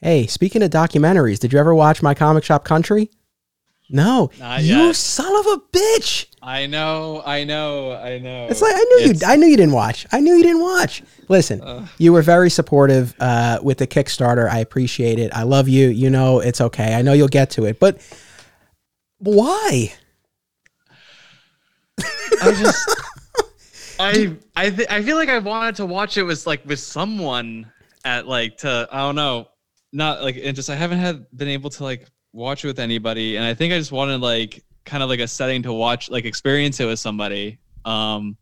Hey, speaking of documentaries, did you ever watch My Comic Shop Country? No, Not you yet. son of a bitch! I know, I know, I know. It's like I knew It's- you. I knew you didn't watch. I knew you didn't watch. Listen, Ugh. you were very supportive uh, with the Kickstarter. I appreciate it. I love you. You know it's okay. I know you'll get to it, but why? I just, I, I, th- I feel like I wanted to watch it with like with someone at like to I don't know, not like and just I haven't had been able to like watch it with anybody, and I think I just wanted like kind of like a setting to watch like experience it with somebody. Um,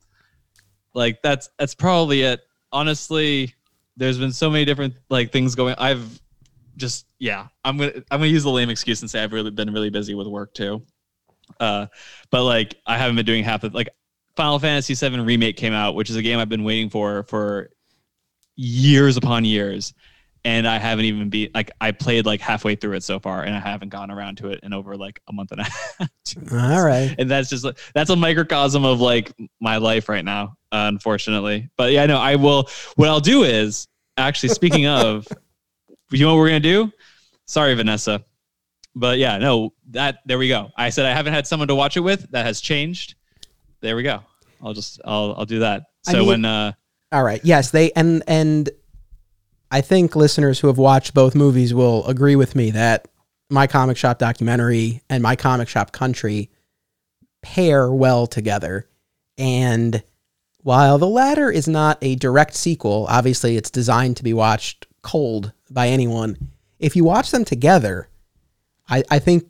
like that's that's probably it. Honestly, there's been so many different like things going. I've just yeah, I'm gonna I'm gonna use the lame excuse and say I've really been really busy with work too. Uh, but like I haven't been doing half of like Final Fantasy VII remake came out, which is a game I've been waiting for for years upon years, and I haven't even be like I played like halfway through it so far, and I haven't gone around to it in over like a month and a half. All right. And that's just that's a microcosm of like my life right now, uh, unfortunately. But yeah, no, I will. What I'll do is actually speaking of, you know what we're gonna do? Sorry, Vanessa. But yeah, no, that there we go. I said I haven't had someone to watch it with. That has changed. There we go. I'll just I'll I'll do that. I So mean- when uh All right. Yes, they and and I think listeners who have watched both movies will agree with me that my comic shop documentary and my comic shop country pair well together. And while the latter is not a direct sequel, obviously it's designed to be watched cold by anyone. If you watch them together, I, I think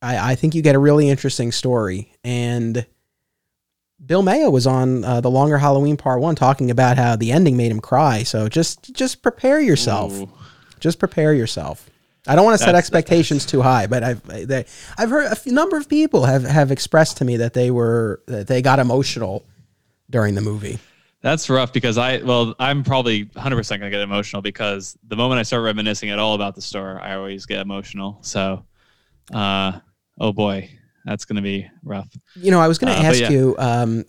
I, I think you get a really interesting story. And Bill Mayo was on uh, the longer Halloween part one talking about how the ending made him cry. So just just prepare yourself. ooh, Just prepare yourself. I don't want to set expectations too high, but I've they, I've heard a few, number of people have have expressed to me that they were that they got emotional during the movie. that's rough because I well I'm probably 100 percent gonna get emotional because the moment I start reminiscing at all about the store, I always get emotional. So, uh, oh boy, that's gonna be rough. You know, I was going to Uh, ask yeah. you. Um,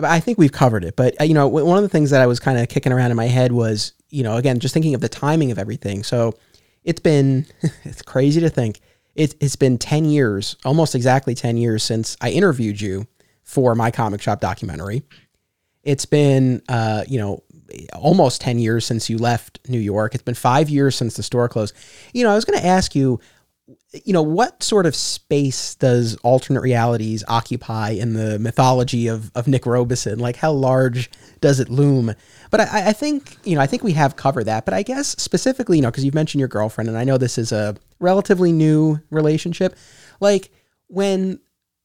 I think we've covered it, but uh, you know, w- one of the things that I was kind of kicking around in my head was, you know, again, just thinking of the timing of everything. So it's been, it's crazy to think it, it's been ten years, almost exactly ten years since I interviewed you for my comic shop documentary. It's been, uh, you know, almost 10 years since you left New York. It's been five years since the store closed. You know, I was going to ask you, you know, what sort of space does alternate realities occupy in the mythology of, of Nick Robeson? Like, how large does it loom? But I, I think, you know, I think we have covered that. But I guess specifically, you know, because you've mentioned your girlfriend, and I know this is a relatively new relationship. Like, when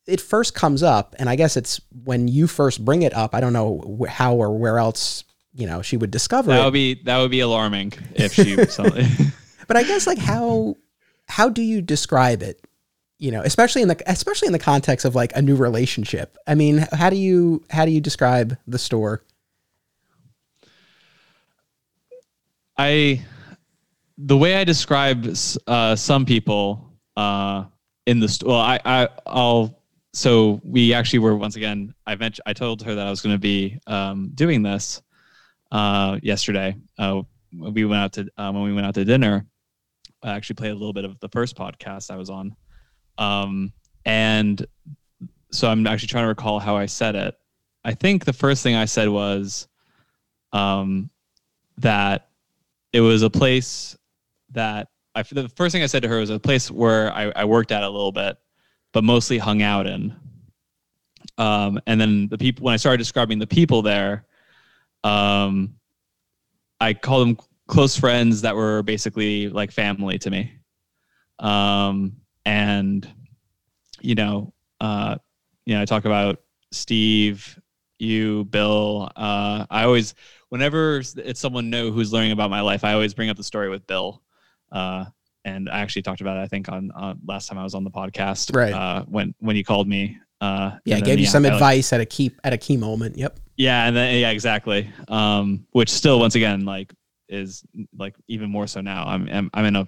it first comes up, and I guess it's when you first bring it up. I don't know how or where else you know she would discover That it. would be that would be alarming if she. but I guess like how how do you describe it? You know, especially in the especially in the context of like a new relationship. I mean, how do you how do you describe the store? I the way I describe uh, some people uh, in the store. Well, I, I I'll so we actually were once again. I mentioned I told her that I was going to be um, doing this uh, yesterday. Uh, we went out to uh, when we went out to dinner. I actually played a little bit of the first podcast I was on, um, and so I'm actually trying to recall how I said it. I think the first thing I said was um, that it was a place that I, the first thing I said to her was a place where I, I worked at a little bit, but mostly hung out in. Um, and then the people, when I started describing the people there, um, I called them close friends that were basically like family to me. Um, and, you know, uh, you know, I talk about Steve, you, Bill. Uh, I always, whenever it's someone new who's learning about my life, I always bring up the story with Bill. Uh, and I actually talked about it. I think on uh, last time I was on the podcast, right? Uh, when when you called me, uh, yeah, gave you some I, advice at a key at a key moment. Yep. Yeah, and then yeah, exactly. Um, which still, once again, like is like even more so now. I'm I'm, I'm in a,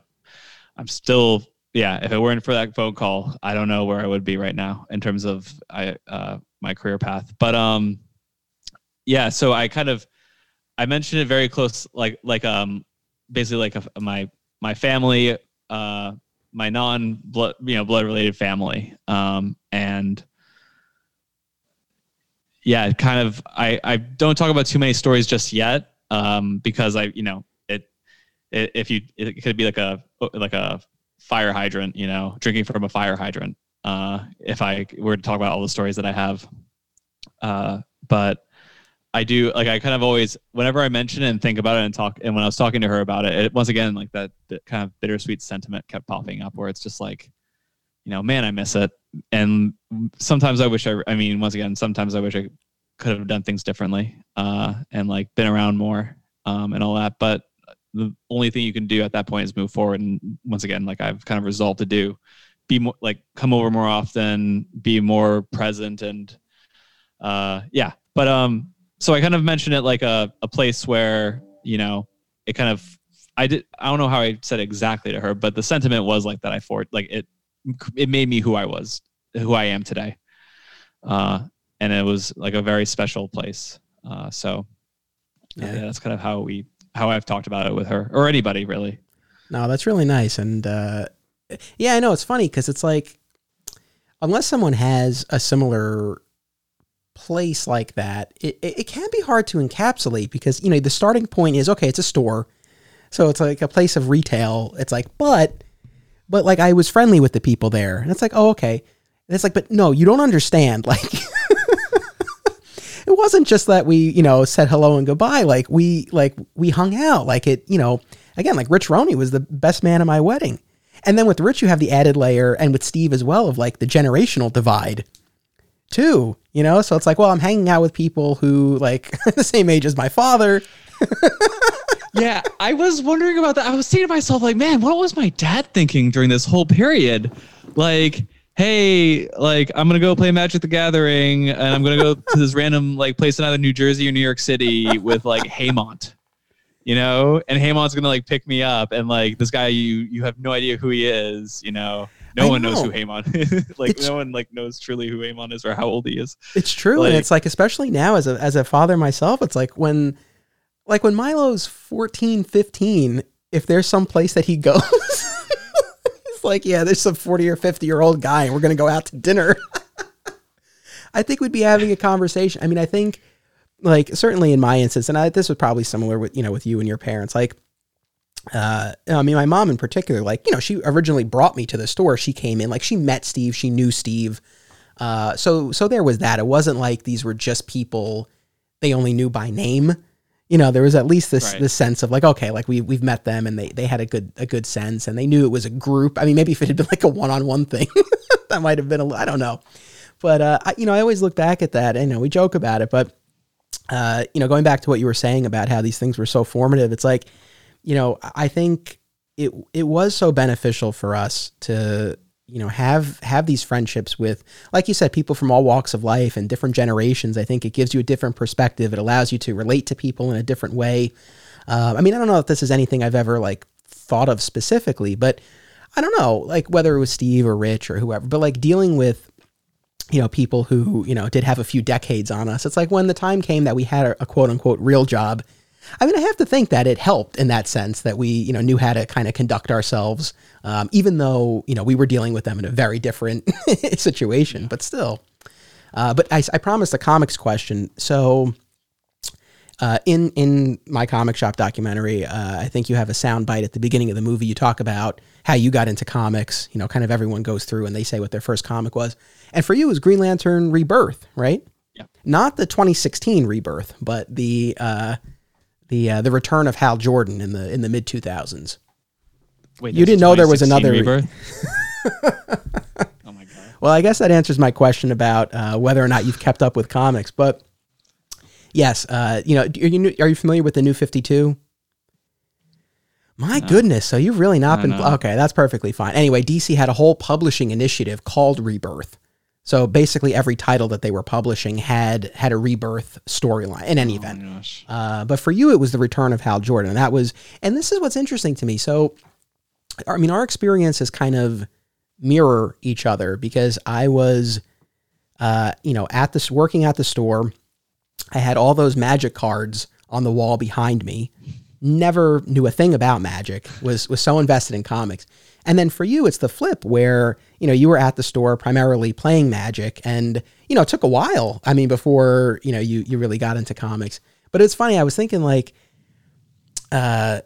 I'm still yeah. If it weren't for that phone call, I don't know where I would be right now in terms of I uh my career path. But um, yeah. So I kind of I mentioned it very close, like like um basically like a, my my family, uh, my non blood you know blood related family, um, and yeah, kind of I I don't talk about too many stories just yet, um, because I you know it, it if you it could be like a like a fire hydrant, you know, drinking from a fire hydrant. Uh, if I were to talk about all the stories that I have, uh, but I do like I kind of always whenever I mention it and think about it and talk and when I was talking to her about it, it once again like that, that kind of bittersweet sentiment kept popping up where it's just like, you know, man, I miss it. And sometimes I wish I I mean, once again, sometimes I wish I could have done things differently, uh, and like been around more, um, and all that. But the only thing you can do at that point is move forward. And once again, like I've kind of resolved to do, be more like come over more often, be more present and uh yeah. But um so I kind of mentioned it like a, a place where, you know, it kind of I did I don't know how I said exactly to her, but the sentiment was like that I for like it it made me who I was, who I am today. Uh and it was like a very special place. Uh so yeah. yeah, that's kind of how we how I've talked about it with her or anybody really. No, that's really nice and uh yeah, I know it's funny cuz it's like unless someone has a similar place like that, it, it, can be hard to encapsulate because, you know, the starting point is okay, it's a store. So it's like a place of retail. It's like, but, but like I was friendly with the people there. And it's like, oh, okay. And it's like, but no, you don't understand. Like, it wasn't just that we, you know, said hello and goodbye. Like we, like we hung out. Like it, you know, again, like Rich Roney was the best man at my wedding. And then with Rich, you have the added layer, and with Steve as well, of like the generational divide too, you know? So it's like, well, I'm hanging out with people who like the same age as my father. yeah, I was wondering about that. I was saying to myself, like, man, what was my dad thinking during this whole period? Like, hey, like, I'm gonna go play Magic the Gathering, and I'm gonna go to this random like place in either New Jersey or New York City with like Haymont, you know, and Haymont's gonna like pick me up, and like this guy, you you have no idea who he is, you know no I one know. knows who Haymon is. like it's, no one like knows truly who Haymon is or how old he is. It's true, like, and it's like especially now as a as a father myself, it's like when like when Milo's 14, 15, if there's some place that he goes, it's like, yeah, there's some 40 or 50 year old guy and we're gonna go out to dinner. I think we'd be having a conversation. I mean, I think like certainly in my instance, and I, this was probably similar with you know with you and your parents, like uh, I mean, my mom in particular, like, you know, she originally brought me to the store. She came in, like, she met Steve, she knew Steve. Uh, so, so there was that. It wasn't like these were just people they only knew by name. You know, there was at least this right. this sense of like, okay, like we we've met them and they they had a good a good sense and they knew it was a group. I mean, maybe if it had been like a one on one thing, that might have been a I don't know, but uh, I, you know, I always look back at that and you know we joke about it, but uh, you know, going back to what you were saying about how these things were so formative, it's like you know, I think it it was so beneficial for us to you know have have these friendships with like you said people from all walks of life and different generations i think it gives you a different perspective. It allows you to relate to people in a different way. Uh, i mean i don't know if this is anything i've ever like thought of specifically but i don't know like whether it was steve or rich or whoever but like dealing with you know people who you know did have a few decades on us. It's like when the time came that we had a, a quote unquote real job I mean, I have to think that it helped in that sense that we, you know, knew how to kind of conduct ourselves, um, even though you know we were dealing with them in a very different situation, but still. Uh, but I, I promised a comics question, so. Uh, in in my comic shop documentary, uh, I think you have a sound bite at the beginning of the movie. You talk about how you got into comics. You know, kind of everyone goes through and they say what their first comic was. And for you, it was Green Lantern Rebirth, right? Yeah. Not the 2016 Rebirth, but the uh, the uh, the return of Hal Jordan in the in the mid two thousands. Wait, you didn't know there was another rebirth. oh my god. Well, I guess that answers my question about uh, whether or not you've kept up with comics, but yes, uh, you know, are you, are you familiar with the New Fifty Two? My goodness. So you've really not been. Okay, that's perfectly fine. Anyway, DC had a whole publishing initiative called Rebirth. So basically, every title that they were publishing had had a rebirth storyline in any oh event. Uh, but for you, it was the return of Hal Jordan. And that was, and this is what's interesting to me. So, I mean, our experiences kind of mirror each other because I was, uh, you know, at this working at the store. I had all those magic cards on the wall behind me never knew a thing about magic, was was so invested in comics. And then for you, it's the flip where, you know, you were at the store primarily playing magic and, you know, it took a while. I mean, before, you know, you you really got into comics. But it's funny, I was thinking like uh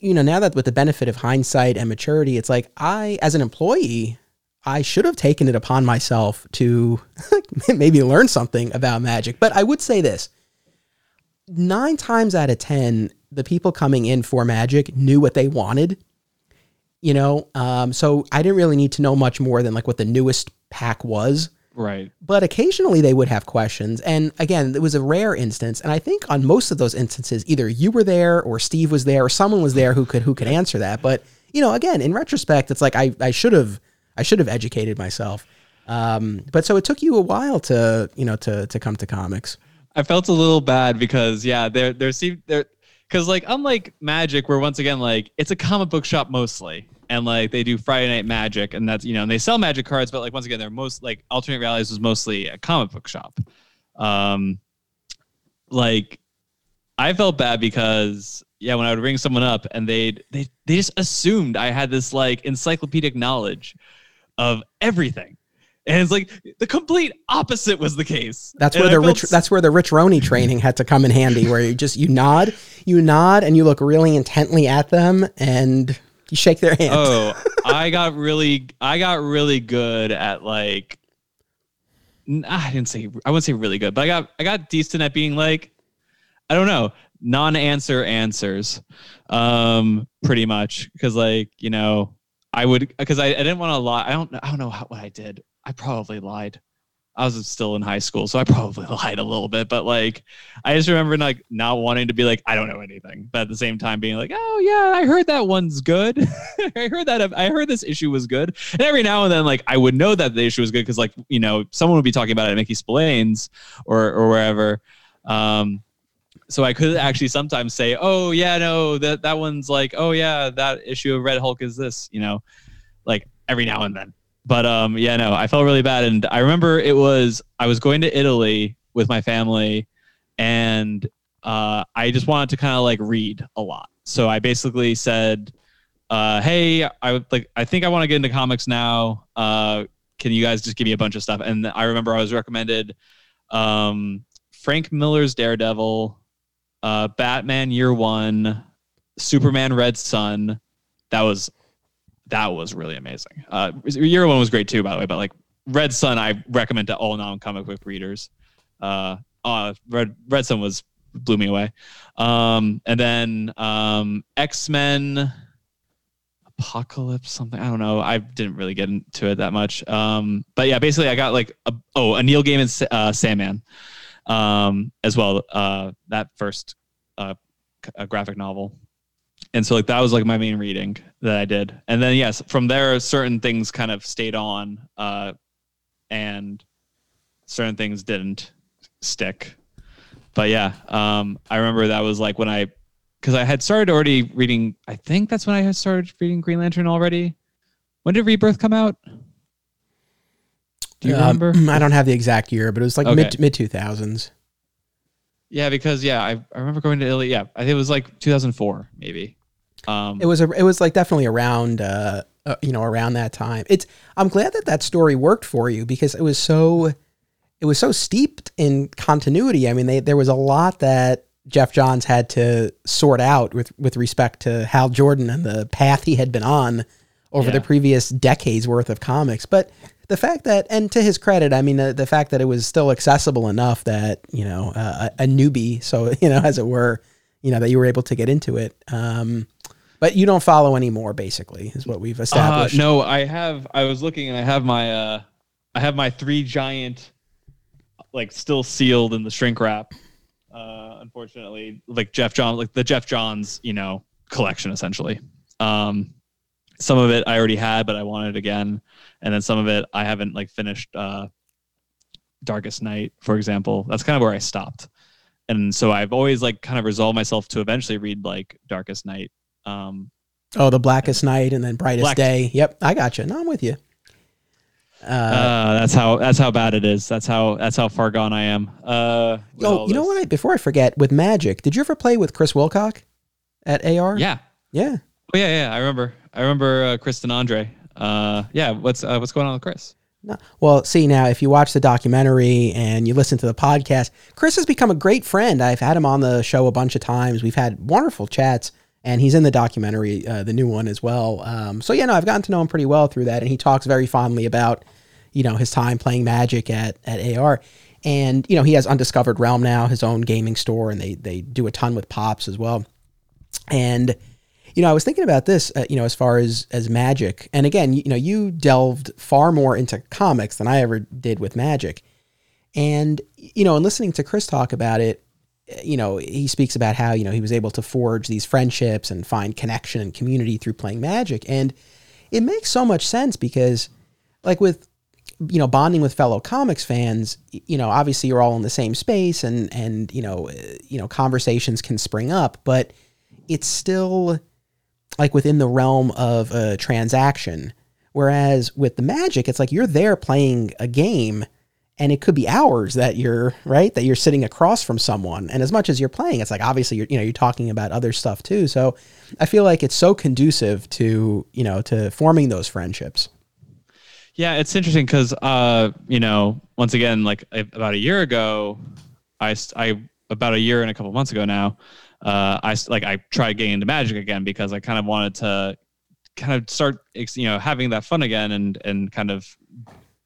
you know, now that with the benefit of hindsight and maturity, it's like I as an employee, I should have taken it upon myself to maybe learn something about magic. But I would say this nine times out of 10, the people coming in for Magic knew what they wanted. You know, um, so I didn't really need to know much more than like what the newest pack was. Right. But occasionally they would have questions. And again, it was a rare instance. And I think on most of those instances, either you were there or Steve was there or someone was there who could who could answer that. But, you know, again, in retrospect, it's like I, I should have I should have educated myself. Um, but so it took you a while to, you know, to to come to comics. I felt a little bad because yeah, there there seemed there because like unlike Magic, where once again like it's a comic book shop mostly, and like they do Friday Night Magic, and that's you know, and they sell Magic cards, but like once again, they're most like alternate realities was mostly a comic book shop. Um, like I felt bad because yeah, when I would ring someone up and they they they just assumed I had this like encyclopedic knowledge of everything. And it's like the complete opposite was the case. That's where and the rich. That's where the Rich Roney training had to come in handy. Where you just you nod, you nod, and you look really intently at them, and you shake their hand. Oh, I got really, I got really good at like. I didn't say I wouldn't say really good, but I got I got decent at being like, I don't know, non-answer answers, um, pretty much because like you know I would because I, I didn't want to lie. I don't I don't know how, what I did. I probably lied. I was still in high school, so I probably lied a little bit. But like, I just remember like not wanting to be like, I don't know anything, but at the same time being like, oh yeah, I heard that one's good. I heard that I heard this issue was good. And every now and then, like, I would know that the issue was good because like you know someone would be talking about it at Mickey Spillane's or or wherever. Um, so I could actually sometimes say, oh yeah, no, that that one's like, oh yeah, that issue of Red Hulk is this, you know, like every now and then but um, yeah, no, I felt really bad, and I remember it was I was going to Italy with my family, and uh, I just wanted to kind of like read a lot. So I basically said, uh, "Hey, I like I think I want to get into comics now. Uh, can you guys just give me a bunch of stuff?" And I remember I was recommended um, Frank Miller's Daredevil, uh, Batman Year One, Superman Red Sun. That was that was really amazing. Uh, year one was great too, by the way. But like Red Sun, I recommend to all non-comic book readers. Uh, uh, Red Red Sun was blew me away. Um, and then um, X Men, Apocalypse, something I don't know. I didn't really get into it that much. Um, but yeah, basically, I got like a, oh a Neil Gaiman uh, Sandman um, as well. Uh, that first uh, graphic novel and so like that was like my main reading that I did, and then yes, from there certain things kind of stayed on, uh, and certain things didn't stick. But yeah, um, I remember that was like when I, because I had started already reading. I think that's when I had started reading Green Lantern already. When did Rebirth come out? Do you uh, remember? I don't have the exact year, but it was like okay. mid mid two thousands. Yeah, because yeah, I, I remember going to Italy. Yeah, I think it was like 2004, maybe. Um, it was a, it was like definitely around uh, uh, you know around that time. It's I'm glad that that story worked for you because it was so it was so steeped in continuity. I mean, they, there was a lot that Geoff Johns had to sort out with with respect to Hal Jordan and the path he had been on over yeah. the previous decades worth of comics. But the fact that, and to his credit, I mean, the, the fact that it was still accessible enough that, you know, uh, a, a, newbie, so, you know, as it were, you know, that you were able to get into it. Um, but you don't follow anymore, basically, is what we've uh, established. Uh, no, I have, I was looking and I have my, uh, I have my three giant, like still sealed in the shrink wrap. Uh, unfortunately, like Geoff John, like the Geoff Johns, you know, collection essentially. Um, some of it I already had, but I wanted again, and then some of it I haven't like finished. Uh, Darkest Night, for example, that's kind of where I stopped, and so I've always like kind of resolved myself to eventually read like Darkest Night. Um, oh, the Blackest Night, and then Brightest Black- Day. Yep, I got you. No, I'm with you. Uh, uh, that's how that's how bad it is. That's how that's how far gone I am. Uh, oh, you know what? I, before I forget, with Magic, did you ever play with Chris Wilcock at AR? Yeah, yeah. Oh yeah, yeah. I remember. I remember uh, and Andre. Uh, yeah. What's uh, what's going on with Chris? No. Well, see now, if you watch the documentary and you listen to the podcast, Chris has become a great friend. I've had him on the show a bunch of times. We've had wonderful chats, and he's in the documentary, uh, the new one as well. Um, so yeah, no, I've gotten to know him pretty well through that, and he talks very fondly about you know his time playing Magic at at AR. And you know he has Undiscovered Realm now, his own gaming store, and they they do a ton with pops as well. And you know, I was thinking about this, uh, you know, as far as as Magic, and again, you, you know, you delved far more into comics than I ever did with Magic, and you know, and listening to Chris talk about it, you know, he speaks about how you know he was able to forge these friendships and find connection and community through playing Magic, and it makes so much sense because, like with you know bonding with fellow comics fans you know obviously you're all in the same space and and you know uh, you know conversations can spring up but it's still like within the realm of a transaction. Whereas with the magic it's like you're there playing a game and it could be hours that you're right that you're sitting across from someone. And as much as you're playing it's like obviously you're you know you're talking about other stuff too. So i feel like it's so conducive to you know to forming those friendships. Yeah, it's interesting because, uh, you know, once again, like about a year ago, I, I about a year and a couple months ago now, uh, I like I tried getting into Magic again because I kind of wanted to kind of start, you know, having that fun again and and kind of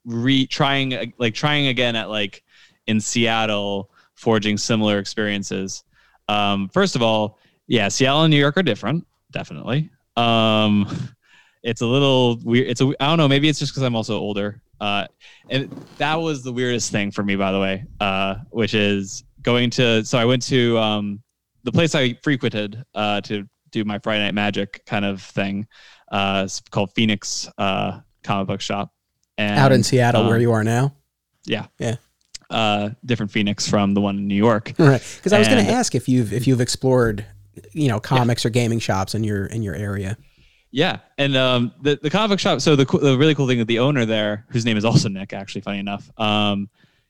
re trying like trying again at like in Seattle, forging similar experiences. Um, first of all, yeah, Seattle and New York are different, definitely. Um, it's a little weird. It's a I don't know. Maybe it's just because I'm also older. Uh, and that was the weirdest thing for me, by the way, uh, which is going to. So I went to um, the place I frequented uh, to do my Friday Night Magic kind of thing. Uh, it's called Phoenix uh, Comic Book Shop. And, Out in Seattle, where um, you are now. Yeah. Yeah. Uh, different Phoenix from the one in New York. Right. Because I was going to ask if you've if you've explored, you know, comics yeah. or gaming shops in your in your area. Yeah, and um, the the comic shop. So the the really cool thing with the owner there, whose name is also Nick, actually, funny enough. Um,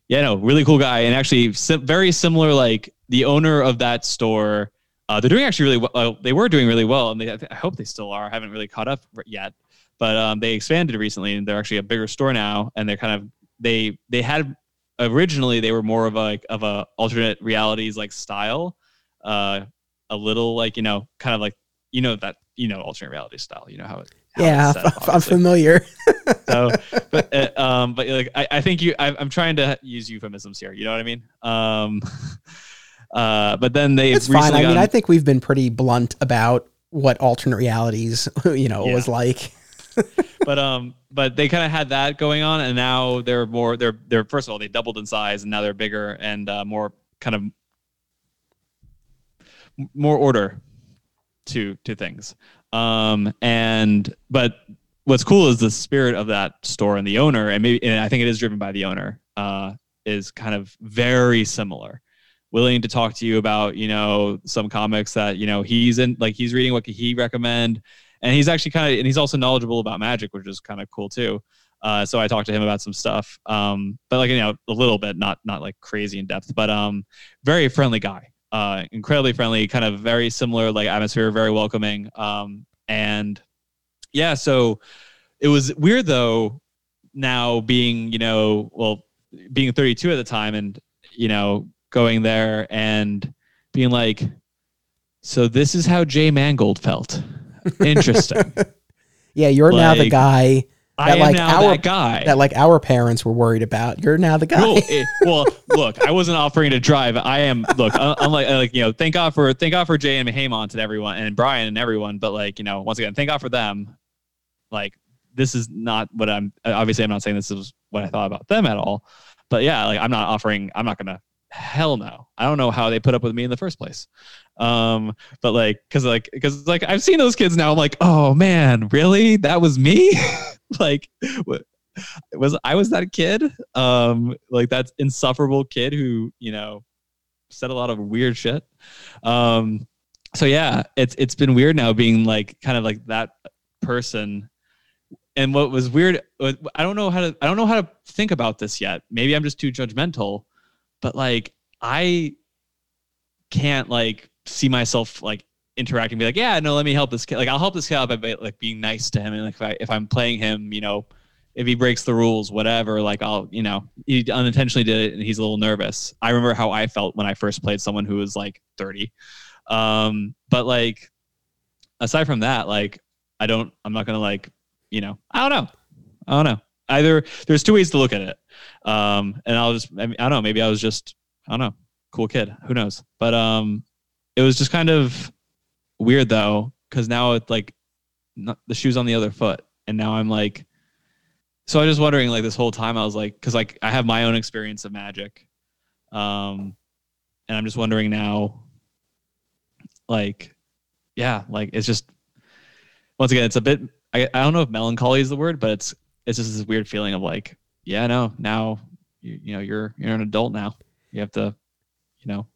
yeah, no, really cool guy, and actually very similar. Like the owner of that store, uh, they're doing actually really well. Uh, they were doing really well, and they, I hope they still are. I haven't really caught up yet, but um, they expanded recently, and they're actually a bigger store now. And they're kind of they they had originally they were more of a like of a alternate realities like style, uh, a little like you know kind of like you know that you know alternate reality style. You know how it. How yeah, up, I'm familiar. so, but uh, um, but like I, I think you, I, am trying to use euphemisms here. You know what I mean? Um, uh, but then they. It's fine. I mean, I think we've been pretty blunt about what alternate realities, you know, yeah. was like. but um, but they kind of had that going on, and now they're more. They're they're first of all they doubled in size, and now they're bigger and uh, more kind of more order to to things. Um, and but what's cool is the spirit of that store and the owner, and maybe and I think it is driven by the owner. Uh, is kind of very similar willing to talk to you about you know some comics that you know he's in like he's reading what he recommend and he's actually kind of and he's also knowledgeable about magic which is kind of cool too uh, so i talked to him about some stuff um, but like you know a little bit not not like crazy in depth but um very friendly guy uh, incredibly friendly, kind of very similar like atmosphere, very welcoming. Um, and yeah, so it was weird though. Now being you know well being 32 at the time and you know going there and being like, so this is how Jay Mangold felt. Interesting. yeah, you're now the guy that, I am like now our, that guy that like our parents were worried about. You're now the guy. Well, it, well, look, I wasn't offering to drive. I am. Look, I'm like, uh, like you know, thank God for thank God for Jay and Haymont and everyone and Brian and everyone. But like you know, once again, thank God for them. Like this is not what I'm. Obviously, I'm not saying this is what I thought about them at all. But yeah, like I'm not offering. I'm not gonna hell no. I don't know how they put up with me in the first place. Um, but like, cause like, cause like I've seen those kids now. I'm like, oh man, really? That was me? like, what? was I was that kid? Um, like that insufferable kid who you know said a lot of weird shit. Um, so yeah, it's it's been weird now being like kind of like that person. And what was weird, I don't know how to I don't know how to think about this yet. Maybe I'm just too judgmental, but like I can't like see myself like interacting, be like, yeah, no, let me help this kid. Like I'll help this kid out by like being nice to him, and like if I if I'm playing him, you know, if he breaks the rules, whatever, like I'll, you know, he unintentionally did it and he's a little nervous. I remember how I felt when I first played someone who was like 30. Um, but like, aside from that, like, I don't, I'm not to like, you know, I don't know. I don't know. Either there's two ways to look at it. Um, and I'll just, I, mean, I don't know, maybe I was just, I don't know, cool kid. Who knows? But, um, it was just kind of weird though, because now it's like not, the shoe's on the other foot. And now I'm like, so I was just wondering, like this whole time, I was like, because like I have my own experience of magic, um, and I'm just wondering now, like, yeah, like it's just once again, it's a bit. I I don't know if melancholy is the word, but it's it's just this weird feeling of like, yeah, no, now you you know you're you're an adult now. You have to, you know,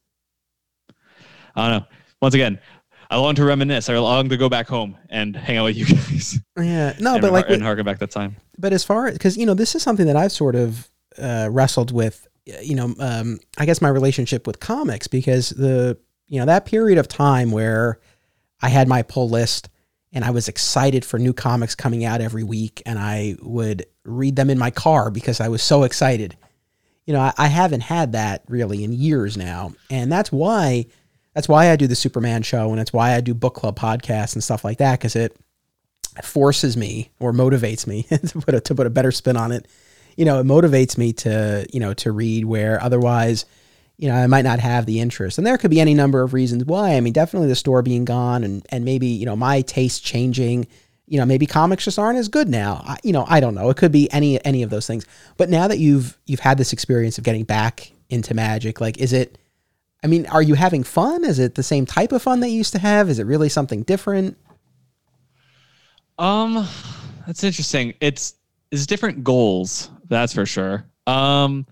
I don't know. Once again, I long to reminisce. I long to go back home and hang out with you guys. Yeah, no, but like and harken back that time. But as far as because you know this is something that I've sort of uh, wrestled with. You know, um, I guess my relationship with comics because the you know that period of time where I had my pull list and I was excited for new comics coming out every week, and I would read them in my car because I was so excited. You know, I, I haven't had that really in years now, and that's why that's why I do the Superman show and it's why I do book club podcasts and stuff like that because it forces me or motivates me to put a, to put a better spin on it. You know, it motivates me to you know to read where otherwise, you know, I might not have the interest. And there could be any number of reasons why. I mean, definitely the store being gone and and maybe you know my taste changing. You know, maybe comics just aren't as good now. I, you know, I don't know. It could be any any of those things. But now that you've you've had this experience of getting back into magic, like, is it I mean, are you having fun? Is it the same type of fun that you used to have? Is it really something different? Um, that's interesting. It's it's different goals, that's for sure. Um,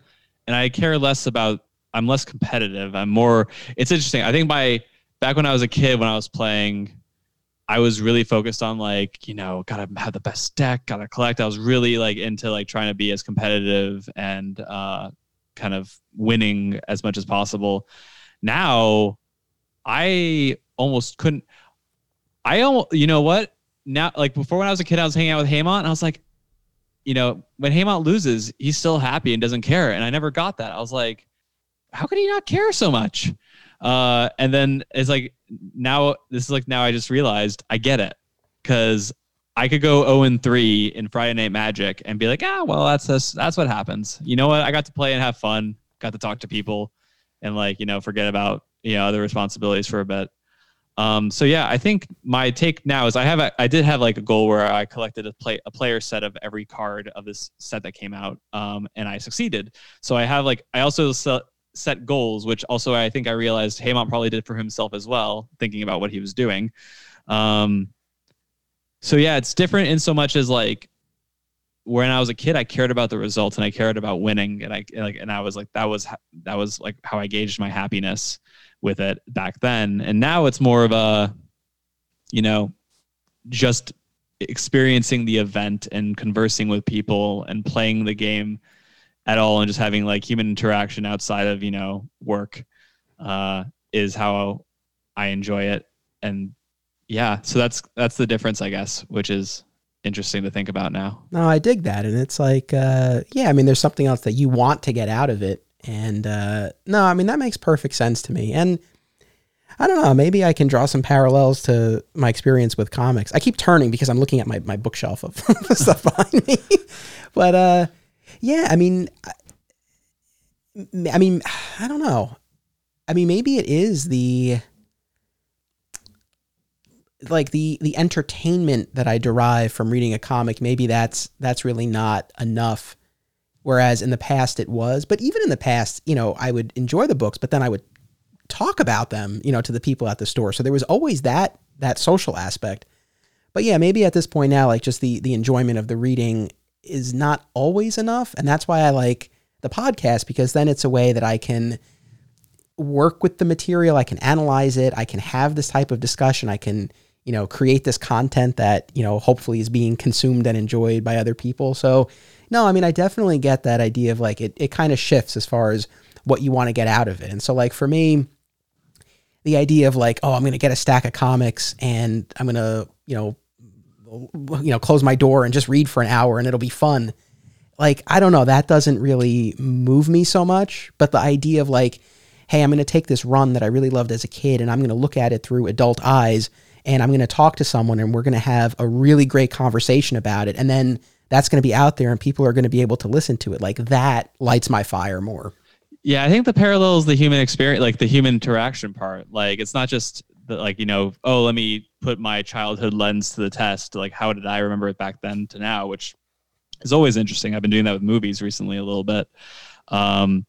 and I care less about. I'm less competitive. I'm more. It's interesting. I think my back when I was a kid, when I was playing, I was really focused on like you know, gotta have the best deck, gotta collect. I was really like into like trying to be as competitive and uh, kind of winning as much as possible now I almost couldn't. I almost, you know what? Now, like before when I was a kid, I was hanging out with Haymont and I was like, you know, when Haymont loses, he's still happy and doesn't care. And I never got that. I was like, how could he not care so much? Uh, and then it's like now this is like now I just realized I get it because I could go 0 and 3 in Friday Night Magic and be like, ah, well, that's that's what happens. You know what? I got to play and have fun, got to talk to people and like you know forget about you know other responsibilities for a bit. Um, so yeah, I think my take now is I have a, I did have like a goal where I collected a play a player set of every card of this set that came out, um, and I succeeded. So I have like I also set, goals, which also I think I realized Haymont probably did for himself as well, thinking about what he was doing. Um, so yeah, it's different in so much as like when I was a kid, I cared about the results and I cared about winning, and I like, and I was like, that was that was like how I gauged my happiness with it back then. And now it's more of a, you know, just experiencing the event and conversing with people and playing the game at all, and just having like human interaction outside of you know work uh, is how I enjoy it. And yeah, so that's that's the difference, I guess, which is interesting to think about now. No, I dig that. And it's like, uh, yeah, I mean, there's something else that you want to get out of it. And uh, no, I mean, that makes perfect sense to me. And I don't know, maybe I can draw some parallels to my experience with comics. I keep turning because I'm looking at my, my bookshelf of stuff behind me. but uh, yeah, I mean, I mean, I don't know. I mean, maybe it is the like the the entertainment that I derive from reading a comic, maybe that's that's really not enough Whereas in the past it was, but even in the past, you know, I would enjoy the books, but then I would talk about them, you know, to the people at the store. So there was always that that social aspect. But yeah, maybe at this point now, like just the the enjoyment of the reading is not always enough, and that's why I like the podcast because then it's a way that I can work with the material, I can analyze it, I can have this type of discussion, I can you know create this content that you know hopefully is being consumed and enjoyed by other people. So no, I mean I definitely get that idea of like it it kind of shifts as far as what you want to get out of it. And so like for me, the idea of like, oh, I'm going to get a stack of comics and I'm going to, you know, you know, close my door and just read for an hour and it'll be fun. Like, I don't know, that doesn't really move me so much, but the idea of like, hey, I'm going to take this run that I really loved as a kid and I'm going to look at it through adult eyes and I'm going to talk to someone and we're going to have a really great conversation about it and then that's going to be out there and people are going to be able to listen to it. Like that lights my fire more. Yeah, I think the parallel is the human experience, like the human interaction part. Like it's not just the, like you know, oh, let me put my childhood lens to the test. Like how did I remember it back then to now, which is always interesting. I've been doing that with movies recently a little bit. Um,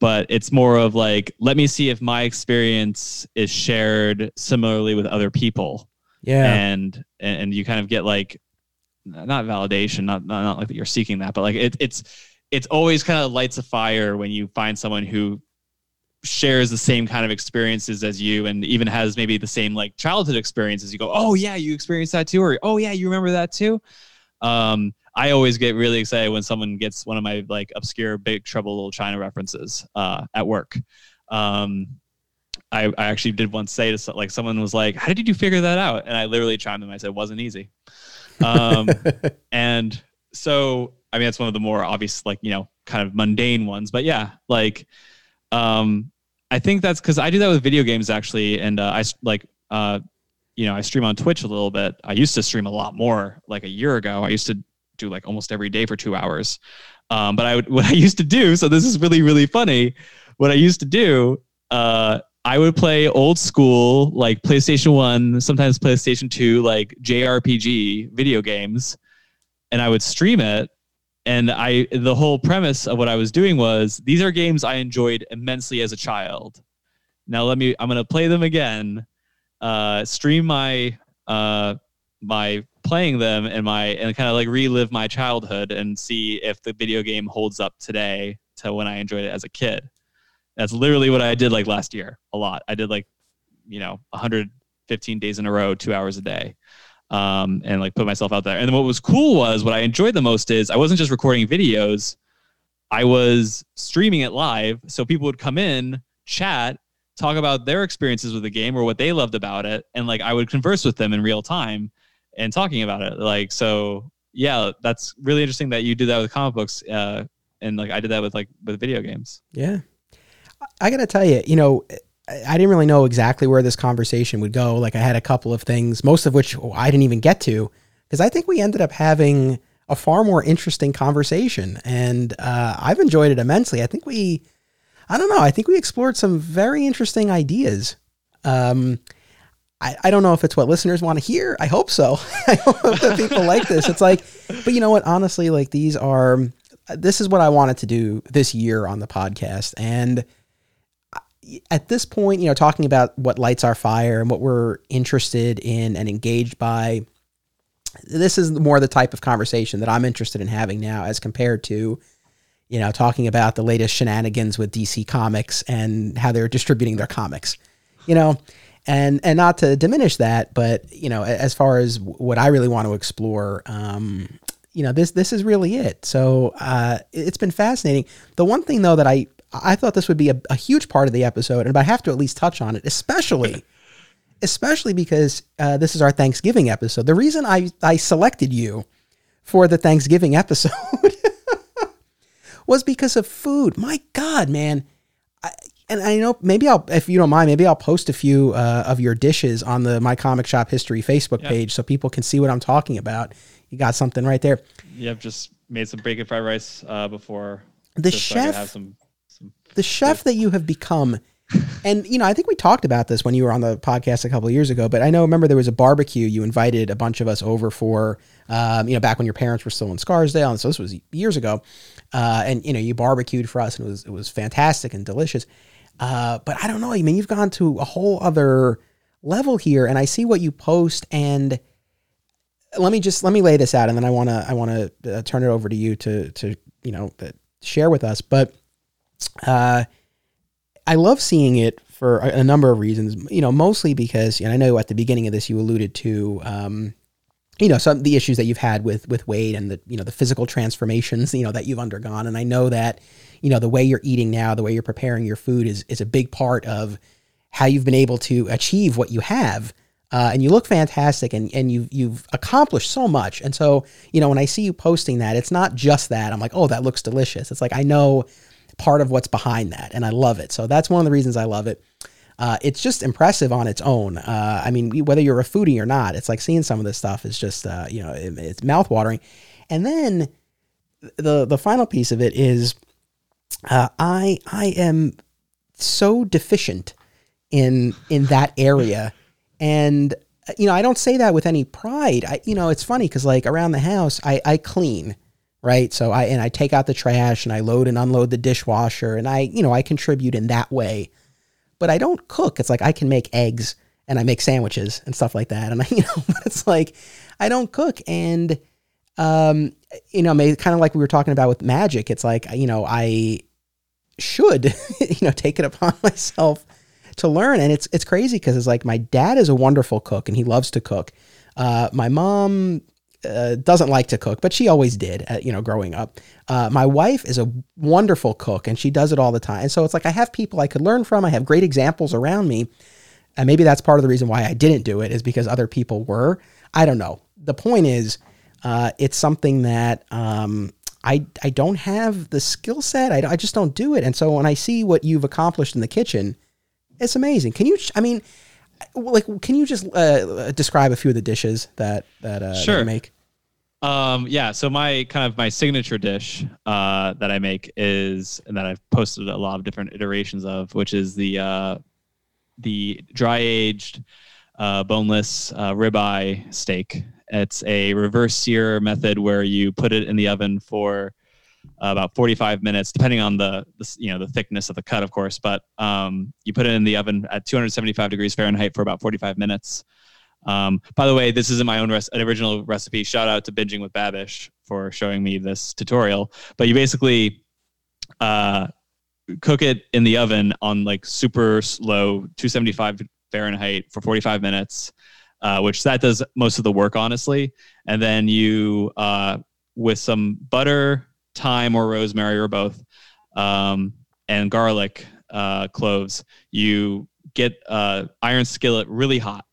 but it's more of like let me see if my experience is shared similarly with other people. Yeah. And and you kind of get like not validation, not not, not like that you're seeking that, but like it, it's it's always kind of lights a fire when you find someone who shares the same kind of experiences as you and even has maybe the same like childhood experiences you go oh yeah you experienced that too or oh yeah you remember that too? Um, i always get really excited when someone gets one of my like obscure big trouble little china references uh, at work. Um, I, I actually did once say to like someone was like how did you figure that out? And i literally chimed in and i said it wasn't easy. Um, and so I mean, that's one of the more obvious, like, you know, kind of mundane ones. But yeah, like, um, I think that's because I do that with video games actually. And uh, I like, uh, you know, I stream on Twitch a little bit. I used to stream a lot more like a year ago. I used to do like almost every day for two hours. Um, but I would, what I used to do, so this is really, really funny. What I used to do, uh, I would play old school, like PlayStation 1, sometimes PlayStation 2, like JRPG video games, and I would stream it and I the whole premise of what I was doing was these are games I enjoyed immensely as a child. Now let me I'm gonna play them again, uh, stream my uh, my playing them and my and kind of like relive my childhood and see if the video game holds up today to when I enjoyed it as a kid. That's literally what I did like last year a lot. I did like you know 115 days in a row, two hours a day um, and like put myself out there. And then what was cool was what I enjoyed the most is I wasn't just recording videos, I was streaming it live. So people would come in, chat, talk about their experiences with the game or what they loved about it. And like I would converse with them in real time and talking about it. Like, so yeah, that's really interesting that you did that with comic books. Uh, and like I did that with like with video games. Yeah. I gotta tell you, you know, I didn't really know exactly where this conversation would go. Like I had a couple of things, most of which I didn't even get to, because I think we ended up having a far more interesting conversation, and uh, I've enjoyed it immensely. I think we, I don't know, I think we explored some very interesting ideas. Um, I, I don't know if it's what listeners want to hear. I hope so. I hope that people like this. It's like, but you know what? Honestly, like these are, this is what I wanted to do this year on the podcast, and at this point, you know, talking about what lights our fire and what we're interested in and engaged by, this is more the type of conversation that I'm interested in having now as compared to, you know, talking about the latest shenanigans with DC Comics and how they're distributing their comics, you know, and and not to diminish that, but you know, as far as what I really want to explore, um, you know, this this is really it. So uh, it's been fascinating. The one thing though that I I thought this would be a, a huge part of the episode, and I have to at least touch on it, especially, especially because uh, this is our Thanksgiving episode. The reason I I selected you for the Thanksgiving episode was because of food. My God, man. I, and I know maybe I'll, if you don't mind, maybe I'll post a few uh, of your dishes on the My Comic Shop History Facebook page so people can see what I'm talking about. You got something right there. I've just made some bacon fried rice uh, before. The chef, so the chef that you have become and you know, I think we talked about this when you were on the podcast a couple of years ago. But I know, remember there was a barbecue you invited a bunch of us over for. Um, you know, back when your parents were still in Scarsdale, and so this was years ago. Uh, and you know, you barbecued for us, and it was it was fantastic and delicious. Uh, but I don't know. I mean, you've gone to a whole other level here, and I see what you post. And let me just let me lay this out, and then I want to I want to uh, turn it over to you to to you know uh, share with us. But uh, I love seeing it for a, a, number of reasons. You know, mostly because, and I know at the beginning of this you alluded to, um, you know, some the issues that you've had with with weight and the you know the physical transformations you know that you've undergone, and I know that you know the way you're eating now, the way you're preparing your food is is a big part of how you've been able to achieve what you have. Uh, and you look fantastic and, and you've, you've accomplished so much. And so, you know, when I see you posting that, it's not just that I'm like, oh, that looks delicious. It's like, I know part of what's behind that, and I love it. So that's one of the reasons I love it. Uh, it's just impressive on its own. Uh, I mean, whether you're a foodie or not, it's like seeing some of this stuff is just, uh, you know, it, it's mouthwatering. And then the the final piece of it is, uh, I I am so deficient in in that area, and you know, I don't say that with any pride. I, you know, it's funny because like around the house, I I clean right? So I and I take out the trash and I load and unload the dishwasher and I, you know, I contribute in that way. But I don't cook. It's like I can make eggs and I make sandwiches and stuff like that. And I, you know, it's like I don't cook and um, you know, kind of like we were talking about with magic. It's like, you know, I should, you know, take it upon myself to learn. And it's it's crazy because it's like my dad is a wonderful cook and he loves to cook. Uh, my mom uh, doesn't like to cook, but she always did, uh, you know, growing up. Uh, my wife is a wonderful cook and she does it all the time. And so it's like I have people I could learn from. I have great examples around me. And maybe that's part of the reason why I didn't do it is because other people were. I don't know. The point is, uh, it's something that um, I, I don't have the skill set. I, I just don't do it. And so when I see what you've accomplished in the kitchen, it's amazing. Can you, I mean, like can you just uh, describe a few of the dishes that that, uh, sure. that you make um yeah so my kind of my signature dish uh that i make is and that i've posted a lot of different iterations of which is the uh the dry aged uh boneless uh ribeye steak it's a reverse sear method where you put it in the oven for about 45 minutes, depending on the, the, you know the thickness of the cut, of course. But um, you put it in the oven at 275 degrees Fahrenheit for about 45 minutes. Um, by the way, this isn't my own res- original recipe. Shout out to Binging with Babish for showing me this tutorial. But you basically uh, cook it in the oven on like super slow 275 Fahrenheit for 45 minutes, uh, which that does most of the work, honestly. And then you, uh, with some butter, thyme or rosemary or both, um, and garlic uh, cloves, you get uh, iron skillet really hot,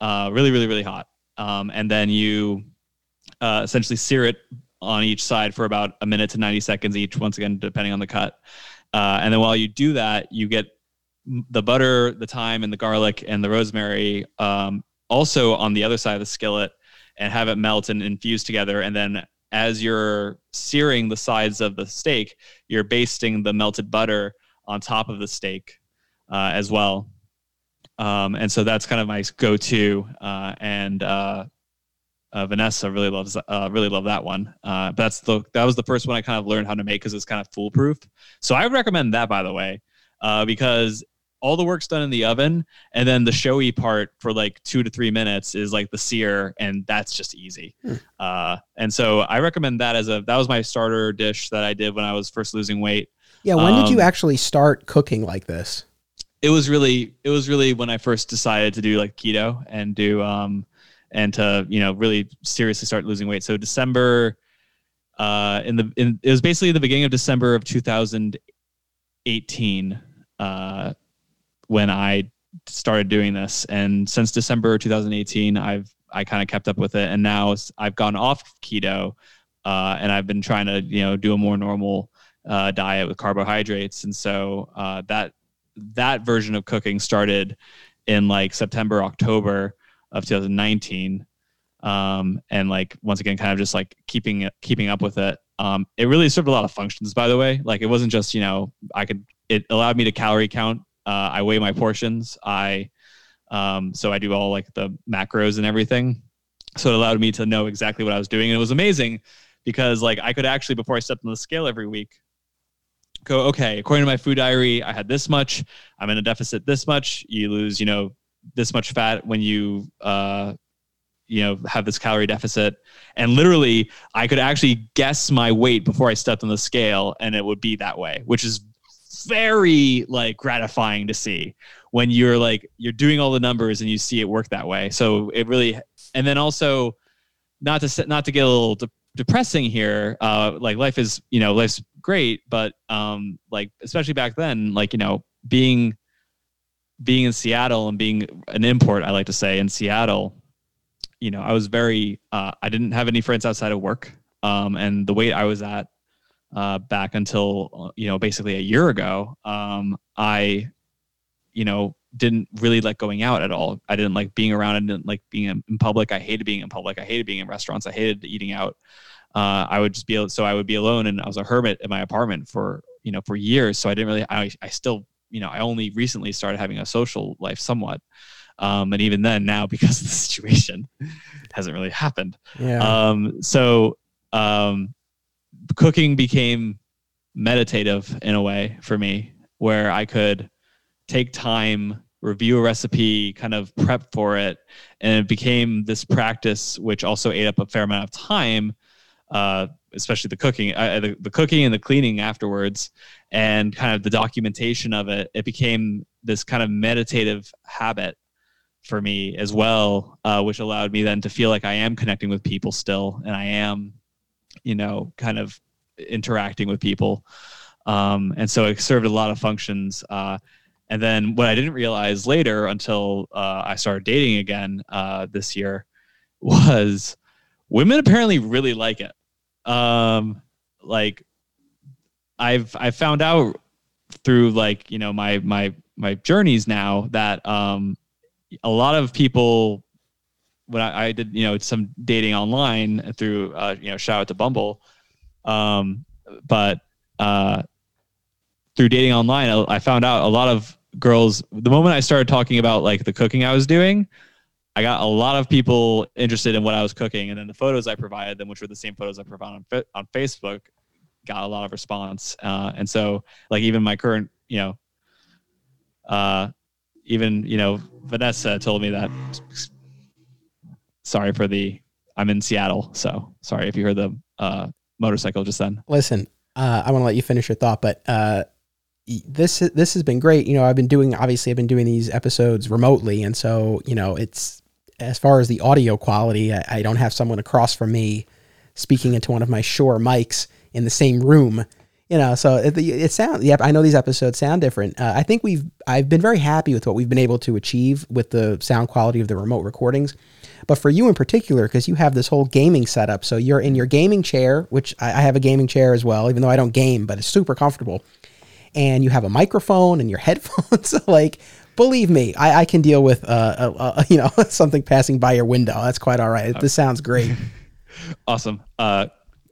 uh, really, really, really hot, um, and then you uh, essentially sear it on each side for about a minute to 90 seconds each, once again, depending on the cut. Uh, and then while you do that, you get the butter, the thyme, and the garlic and the rosemary um, also on the other side of the skillet and have it melt and infuse together. And then as you're searing the sides of the steak, you're basting the melted butter on top of the steak uh, as well. Um, and so that's kind of my go-to. Uh, and uh, uh Vanessa really loves uh, really love that one. Uh, that's the that was the first one I kind of learned how to make because it's kind of foolproof. So I recommend that by the way, because all the work's done in the oven and then the showy part for like two to three minutes is like the sear and that's just easy. Hmm. uh, and so i recommend that as a that was my starter dish that i did when i was first losing weight. Yeah when um, did you um, actually start cooking like this? It was really it was really when i first decided to do like keto and do um and to you know really seriously start losing weight. So december uh in the in it was basically the beginning of december of 2018 uh when I started doing this. And since December 2018, I've I kind of kept up with it, and now I've gone off keto, uh, and I've been trying to you know do a more normal uh, diet with carbohydrates, and so uh, that that version of cooking started in like September October of 2019. Um, and like once again, kind of just like keeping keeping up with it. Um, it really served a lot of functions, by the way. Like it wasn't just you know I could it allowed me to calorie count Uh, I weigh my portions. I um, so I do all like the macros and everything. So it allowed me to know exactly what I was doing, and it was amazing because like I could actually before I stepped on the scale every week go okay according to my food diary I had this much I'm in a deficit this much you lose you know this much fat when you uh, you know have this calorie deficit and literally i could actually guess my weight before i stepped on the scale and it would be that way which is very like gratifying to see when you're like you're doing all the numbers and you see it work that way so it really and then also not to not to get a little de- depressing here uh like life is you know life's great but um like especially back then like you know being being in Seattle and being an import I like to say in Seattle you know, I was very, uh, I didn't have any friends outside of work. Um, and the weight I was at uh, back until, you know, basically a year ago, um, I, you know, didn't really like going out at all. I didn't like being around. I didn't like being in, in public. I hated being in public. I hated being in restaurants. I hated eating out. Uh, I would just be, so I would be alone and I was a hermit in my apartment for, you know, for years. So I didn't really, I, I still, you know, I only recently started having a social life somewhat. Um, and even then, now because of the situation, hasn't really happened. Yeah. Um, so um, cooking became meditative in a way for me, where I could take time, review a recipe, kind of prep for it, and it became this practice, which also ate up a fair amount of time. Uh, especially the cooking, uh, the, the cooking and the cleaning afterwards, and kind of the documentation of it. It became this kind of meditative habit for me as well, uh, which allowed me then to feel like I am connecting with people still, and I am, you know, kind of interacting with people. Um, and so it served a lot of functions. Uh, and then what I didn't realize later until uh, I started dating again uh, this year was women apparently really like it. Um, like I've I found out through like you know my my my journeys now that um, a lot of people when I, I, did you know some dating online through uh, you know shout out to Bumble, um, but uh, through dating online I, I found out a lot of girls the moment I started talking about like the cooking I was doing. I got a lot of people interested in what I was cooking, and then the photos I provided them, which were the same photos I provided on on Facebook, got a lot of response. Uh, and so, like even my current, you know, uh, even you know Vanessa told me that. Sorry for the. I'm in Seattle, so sorry if you heard the uh, motorcycle just then. Listen, uh, I want to let you finish your thought, but uh, this this has been great. You know, I've been doing obviously I've been doing these episodes remotely, and so you know it's as far as the audio quality, I, I don't have someone across from me speaking into one of my Shure mics in the same room you know so it, it sounds yep i know these episodes sound different uh, i think we've i've been very happy with what we've been able to achieve with the sound quality of the remote recordings but for you in particular because you have this whole gaming setup. So you're in your gaming chair which I, I have a gaming chair as well even though i don't game but it's super comfortable. And you have a microphone and your headphones. Like believe me i, I can deal with uh, you know something passing by your window. That's quite all right. This sounds great. Awesome. Uh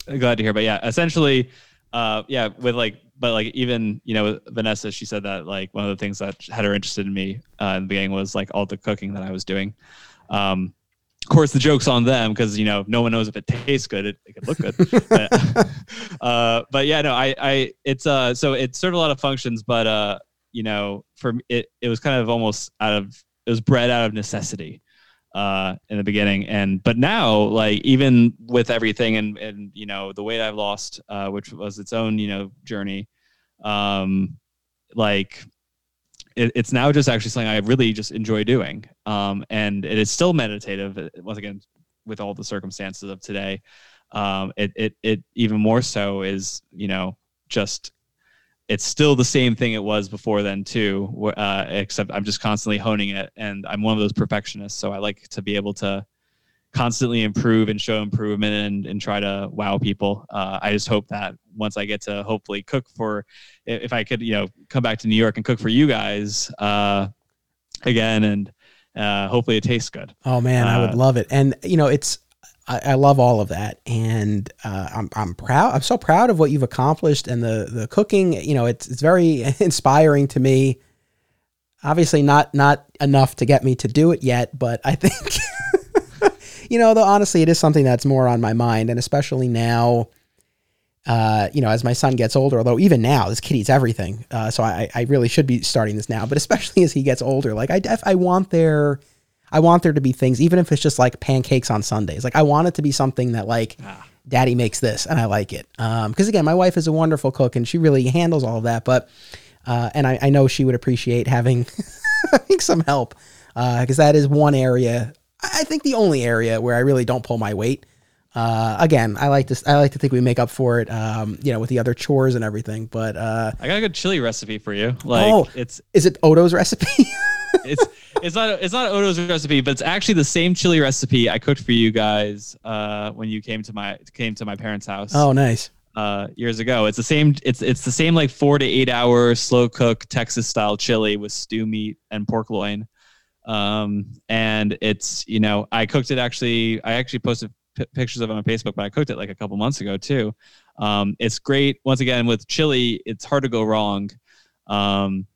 glad to hear. But yeah essentially uh, yeah, with like, but like even you know Vanessa, she said that like one of the things that had her interested in me uh, in the beginning was like all the cooking that I was doing. Um, of course, the joke's on them because you know no one knows if it tastes good. It, it could look good, but, uh, but yeah, no, I, I, it's uh, so it served a lot of functions, but uh, you know, for it, it was kind of almost out of it was bred out of necessity uh, in the beginning. And but now, like even with everything and and you know the weight I've lost, uh, which was its own you know journey, um, like it, it's now just actually something I really just enjoy doing. Um, and it is still meditative. Uh, once again, with all the circumstances of today, um, it it it even more so is you know just it's still the same thing it was before then too uh, except i'm just constantly honing it and i'm one of those perfectionists so i like to be able to constantly improve and show improvement and, and try to wow people uh, i just hope that once i get to hopefully cook for if i could you know come back to new york and cook for you guys uh, again and uh, hopefully it tastes good oh man i would uh, love it and you know it's I, I love all of that, and uh, I'm I'm proud. I'm so proud of what you've accomplished, and the the cooking. You know, it's it's very inspiring to me. Obviously, not not enough to get me to do it yet, but I think, you know, though honestly, it is something that's more on my mind, and especially now. Uh, you know, as my son gets older, although even now this kid eats everything, uh, so I, I really should be starting this now. But especially as he gets older, like I def- I want there, I want there to be things, even if it's just like pancakes on Sundays. Like I want it to be something that like, ah. Daddy makes this, and I like it. Because um, again, my wife is a wonderful cook, and she really handles all of that. But uh, and I, I, know she would appreciate having, having some help because uh, that is one area. I think the only area where I really don't pull my weight. Uh, again, I like to I like to think we make up for it, um, you know, with the other chores and everything. But uh, I got a good chili recipe for you. Like, oh, it's is it Odo's recipe? it's it's not it's not Odo's recipe, but it's actually the same chili recipe I cooked for you guys uh, when you came to my came to my parents' house. Oh, nice uh, years ago. It's the same. It's it's the same like four to eight hour slow cook Texas style chili with stew meat and pork loin. Um, and it's you know I cooked it actually. I actually posted p- pictures of it on Facebook, but I cooked it like a couple months ago too. Um, it's great. Once again with chili, it's hard to go wrong. Um,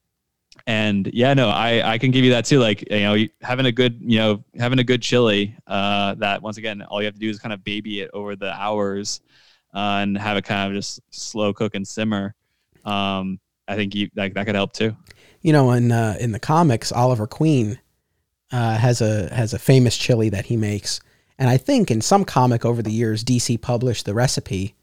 and yeah, no, I I can give you that too. Like you know, having a good you know having a good chili. Uh, that once again, all you have to do is kind of baby it over the hours uh, and have it kind of just slow cook and simmer. Um, I think you, like that could help too. You know, in uh, in the comics, Oliver Queen uh, has a has a famous chili that he makes, and I think in some comic over the years, DC published the recipe.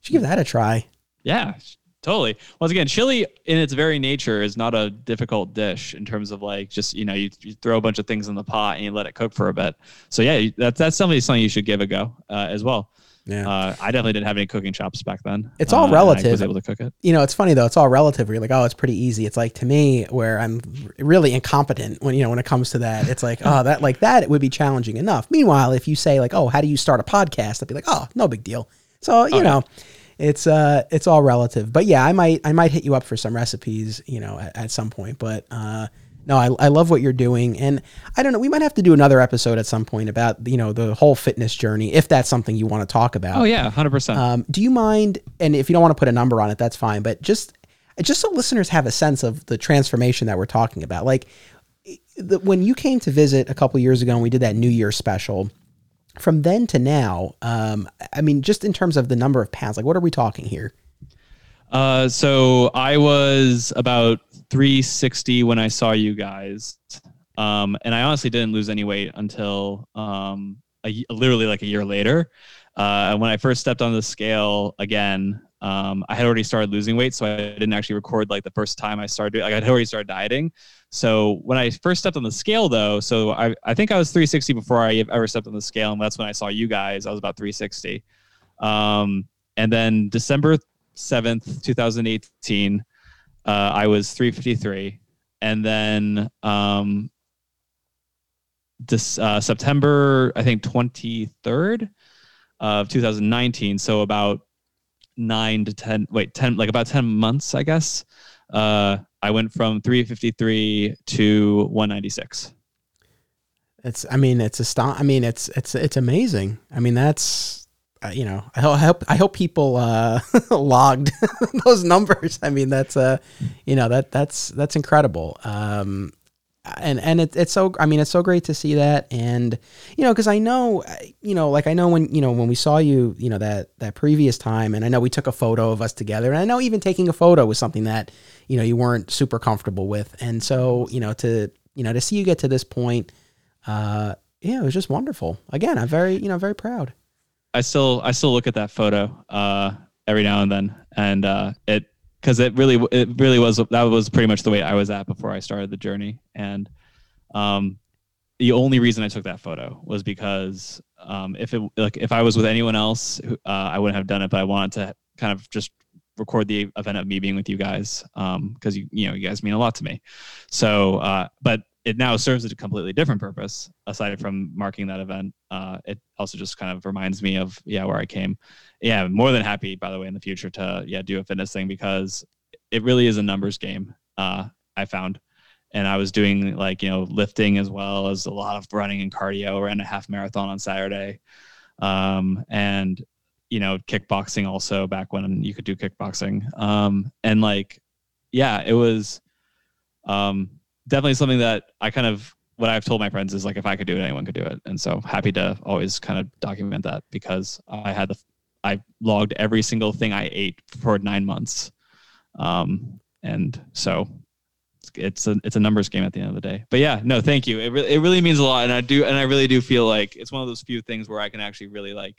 Should give that a try. Yeah, totally. Once again, chili in its very nature is not a difficult dish in terms of like just you know you, you throw a bunch of things in the pot and you let it cook for a bit. So yeah, that's that's definitely something you should give a go uh, as well. Yeah. Uh, I definitely didn't have any cooking chops back then. It's all uh, relative. I was able to cook it. You know, it's funny though. It's all relative. Where you're like, oh, it's pretty easy. It's like to me, where I'm really incompetent when you know when it comes to that. It's like, oh, that like that it would be challenging enough. Meanwhile, if you say like, oh, how do you start a podcast? I'd be like, oh, no big deal. So you oh, know, yeah. it's uh, it's all relative. But yeah, I might I might hit you up for some recipes, you know, at, at some point. But uh, no, I, I love what you're doing. And I don't know, we might have to do another episode at some point about, you know, the whole fitness journey, if that's something you want to talk about. Oh yeah, 100%. Um, do you mind, and if you don't want to put a number on it, that's fine, but just, just so listeners have a sense of the transformation that we're talking about. Like the, when you came to visit a couple years ago and we did that New Year special, from then to now, um, I mean, just in terms of the number of pounds, like what are we talking here? Uh, so I was about 360 when I saw you guys. Um, and I honestly didn't lose any weight until um, a, literally like a year later. Uh, when I first stepped on the scale again, um, I had already started losing weight, so I didn't actually record like the first time I started. Like I had already started dieting. So when I first stepped on the scale, though, so I, I think I was 360 before I ever stepped on the scale, and that's when I saw you guys. I was about 360. Um, and then December 7th, 2018, uh, I was 353. And then um, this uh, September, I think 23rd of 2019. So about nine to 10, wait, 10, like about 10 months, I guess. Uh, I went from 353 to 196. It's, I mean, it's a, I mean, it's, it's, it's amazing. I mean, that's, uh, you know, I hope I hope people uh, logged those numbers. I mean, that's uh, you know, that that's that's incredible. Um, and and it, it's so I mean, it's so great to see that, and you know, because I know, you know, like I know when you know when we saw you, you know, that that previous time, and I know we took a photo of us together, and I know even taking a photo was something that you know you weren't super comfortable with, and so you know to you know to see you get to this point, uh, yeah, it was just wonderful. Again, I'm very you know very proud. I still I still look at that photo uh, every now and then, and uh, it because it really it really was that was pretty much the way I was at before I started the journey, and um, the only reason I took that photo was because um, if it like if I was with anyone else, uh, I wouldn't have done it, but I wanted to kind of just record the event of me being with you guys because um, you you know you guys mean a lot to me. So, uh, but it now serves a completely different purpose aside from marking that event. Uh, it also just kind of reminds me of yeah where I came. Yeah, I'm more than happy by the way in the future to yeah do a fitness thing because it really is a numbers game. Uh, I found, and I was doing like you know lifting as well as a lot of running and cardio. Ran a half marathon on Saturday, um, and you know kickboxing also back when you could do kickboxing. Um, and like yeah, it was. Um, definitely something that I kind of what I've told my friends is like if I could do it, anyone could do it, and so happy to always kind of document that because I had the I logged every single thing I ate for nine months, um, and so it's a it's a numbers game at the end of the day. But yeah, no, thank you. It really it really means a lot, and I do and I really do feel like it's one of those few things where I can actually really like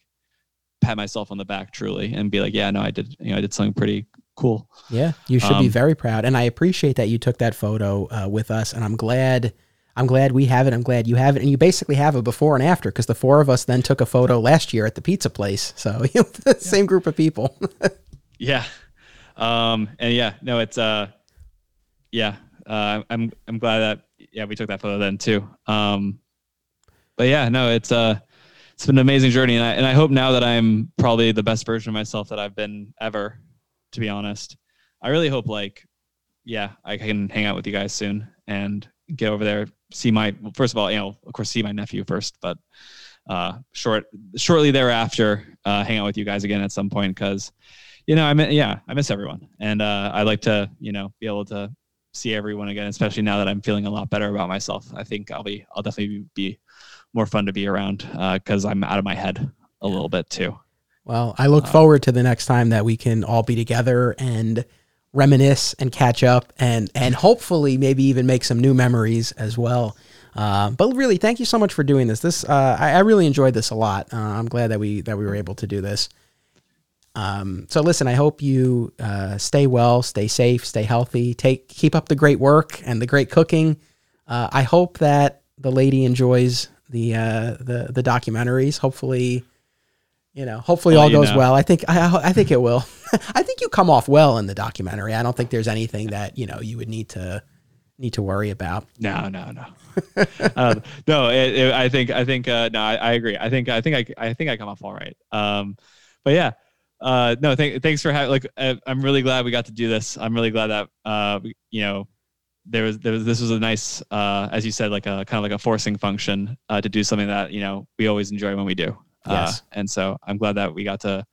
pat myself on the back truly and be like, yeah, no, I did you know I did something pretty cool. Yeah, you should um, be very proud, and I appreciate that you took that photo uh, with us, and I'm glad. I'm glad we have it. I'm glad you have it, and you basically have a before and after because the four of us then took a photo last year at the pizza place. So you know, the yeah. same group of people. yeah, um, and yeah, no, it's uh, yeah, uh, I'm I'm glad that yeah we took that photo then too. Um, but yeah, no, it's uh it's been an amazing journey, and I and I hope now that I'm probably the best version of myself that I've been ever. To be honest, I really hope like yeah I can hang out with you guys soon and get over there see my first of all you know of course see my nephew first but uh short shortly thereafter uh hang out with you guys again at some point because you know i mean yeah i miss everyone and uh i like to you know be able to see everyone again, especially now that I'm feeling a lot better about myself. I think I'll be, I'll definitely be more fun to be around uh because uh, I'm out of my head a little bit too. Well, I look uh, forward to the next time that we can all be together and reminisce and catch up and and hopefully maybe even make some new memories as well. Uh, but really, thank you so much for doing this. This uh, I, I, really enjoyed this a lot. Uh, I'm glad that we that we were able to do this. Um, so listen, I hope you uh, stay well, stay safe, stay healthy. Take keep up the great work and the great cooking. Uh, I hope that the lady enjoys the uh, the the documentaries. Hopefully, you know, hopefully all goes know. well. I think I I think it will. I think you come off well in the documentary. I don't think there's anything that you know you would need to need to worry about. No, no, no, um, no. It, it, I think I think uh, no. I, I, agree. I think I think I I think I come off all right. Um, but yeah, uh, no, th- thanks for having. Like, uh, I'm really glad we got to do this. I'm really glad that uh, you know, there was there was this was a nice, uh, as you said, like a kind of like a forcing function uh, to do something that you know we always enjoy when we do. Uh, yes. and so I'm glad that we got to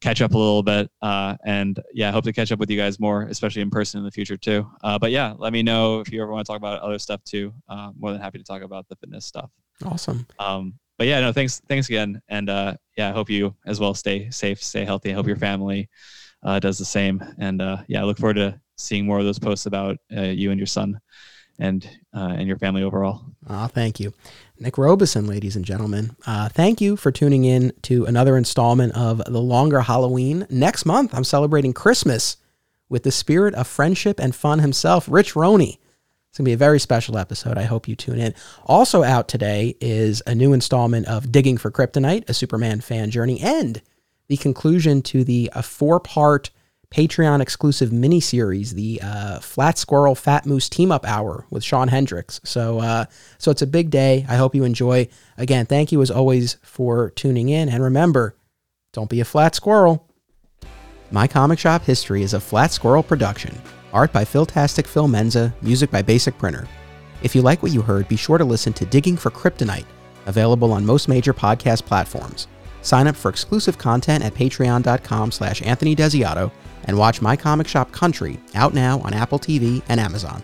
catch up a little bit. Uh, and yeah, I hope to catch up with you guys more, especially in person in the future too. Uh, but yeah, let me know if you ever want to talk about other stuff too. Uh, more than happy to talk about the fitness stuff. Awesome. Um, but yeah, no, thanks, thanks again, and uh, yeah, I hope you as well stay safe, stay healthy. I hope your family uh, does the same, and uh, yeah, I look forward to seeing more of those posts about uh, you and your son, and uh, and your family overall. Ah, thank you, Nick Robeson, ladies and gentlemen. Uh, thank you for tuning in to another installment of the Longer Halloween. Next month, I'm celebrating Christmas with the spirit of friendship and fun himself, Rich Roney. It's going to be a very special episode. I hope you tune in. Also, out today is a new installment of Digging for Kryptonite, a Superman fan journey, and the conclusion to the four part Patreon exclusive miniseries, the uh, Flat Squirrel Fat Moose Team Up Hour with Sean Hendricks. So, uh, so it's a big day. I hope you enjoy. Again, thank you as always for tuning in. And remember, don't be a flat squirrel. My Comic Shop History is a Flat Squirrel production. Art by Philtastic Phil Menza, music by Basic Printer. If you like what you heard, be sure to listen to Digging for Kryptonite, available on most major podcast platforms. Sign up for exclusive content at patreon.com slash Anthony Desiato and watch My Comic Shop Country out now on Apple TV and Amazon.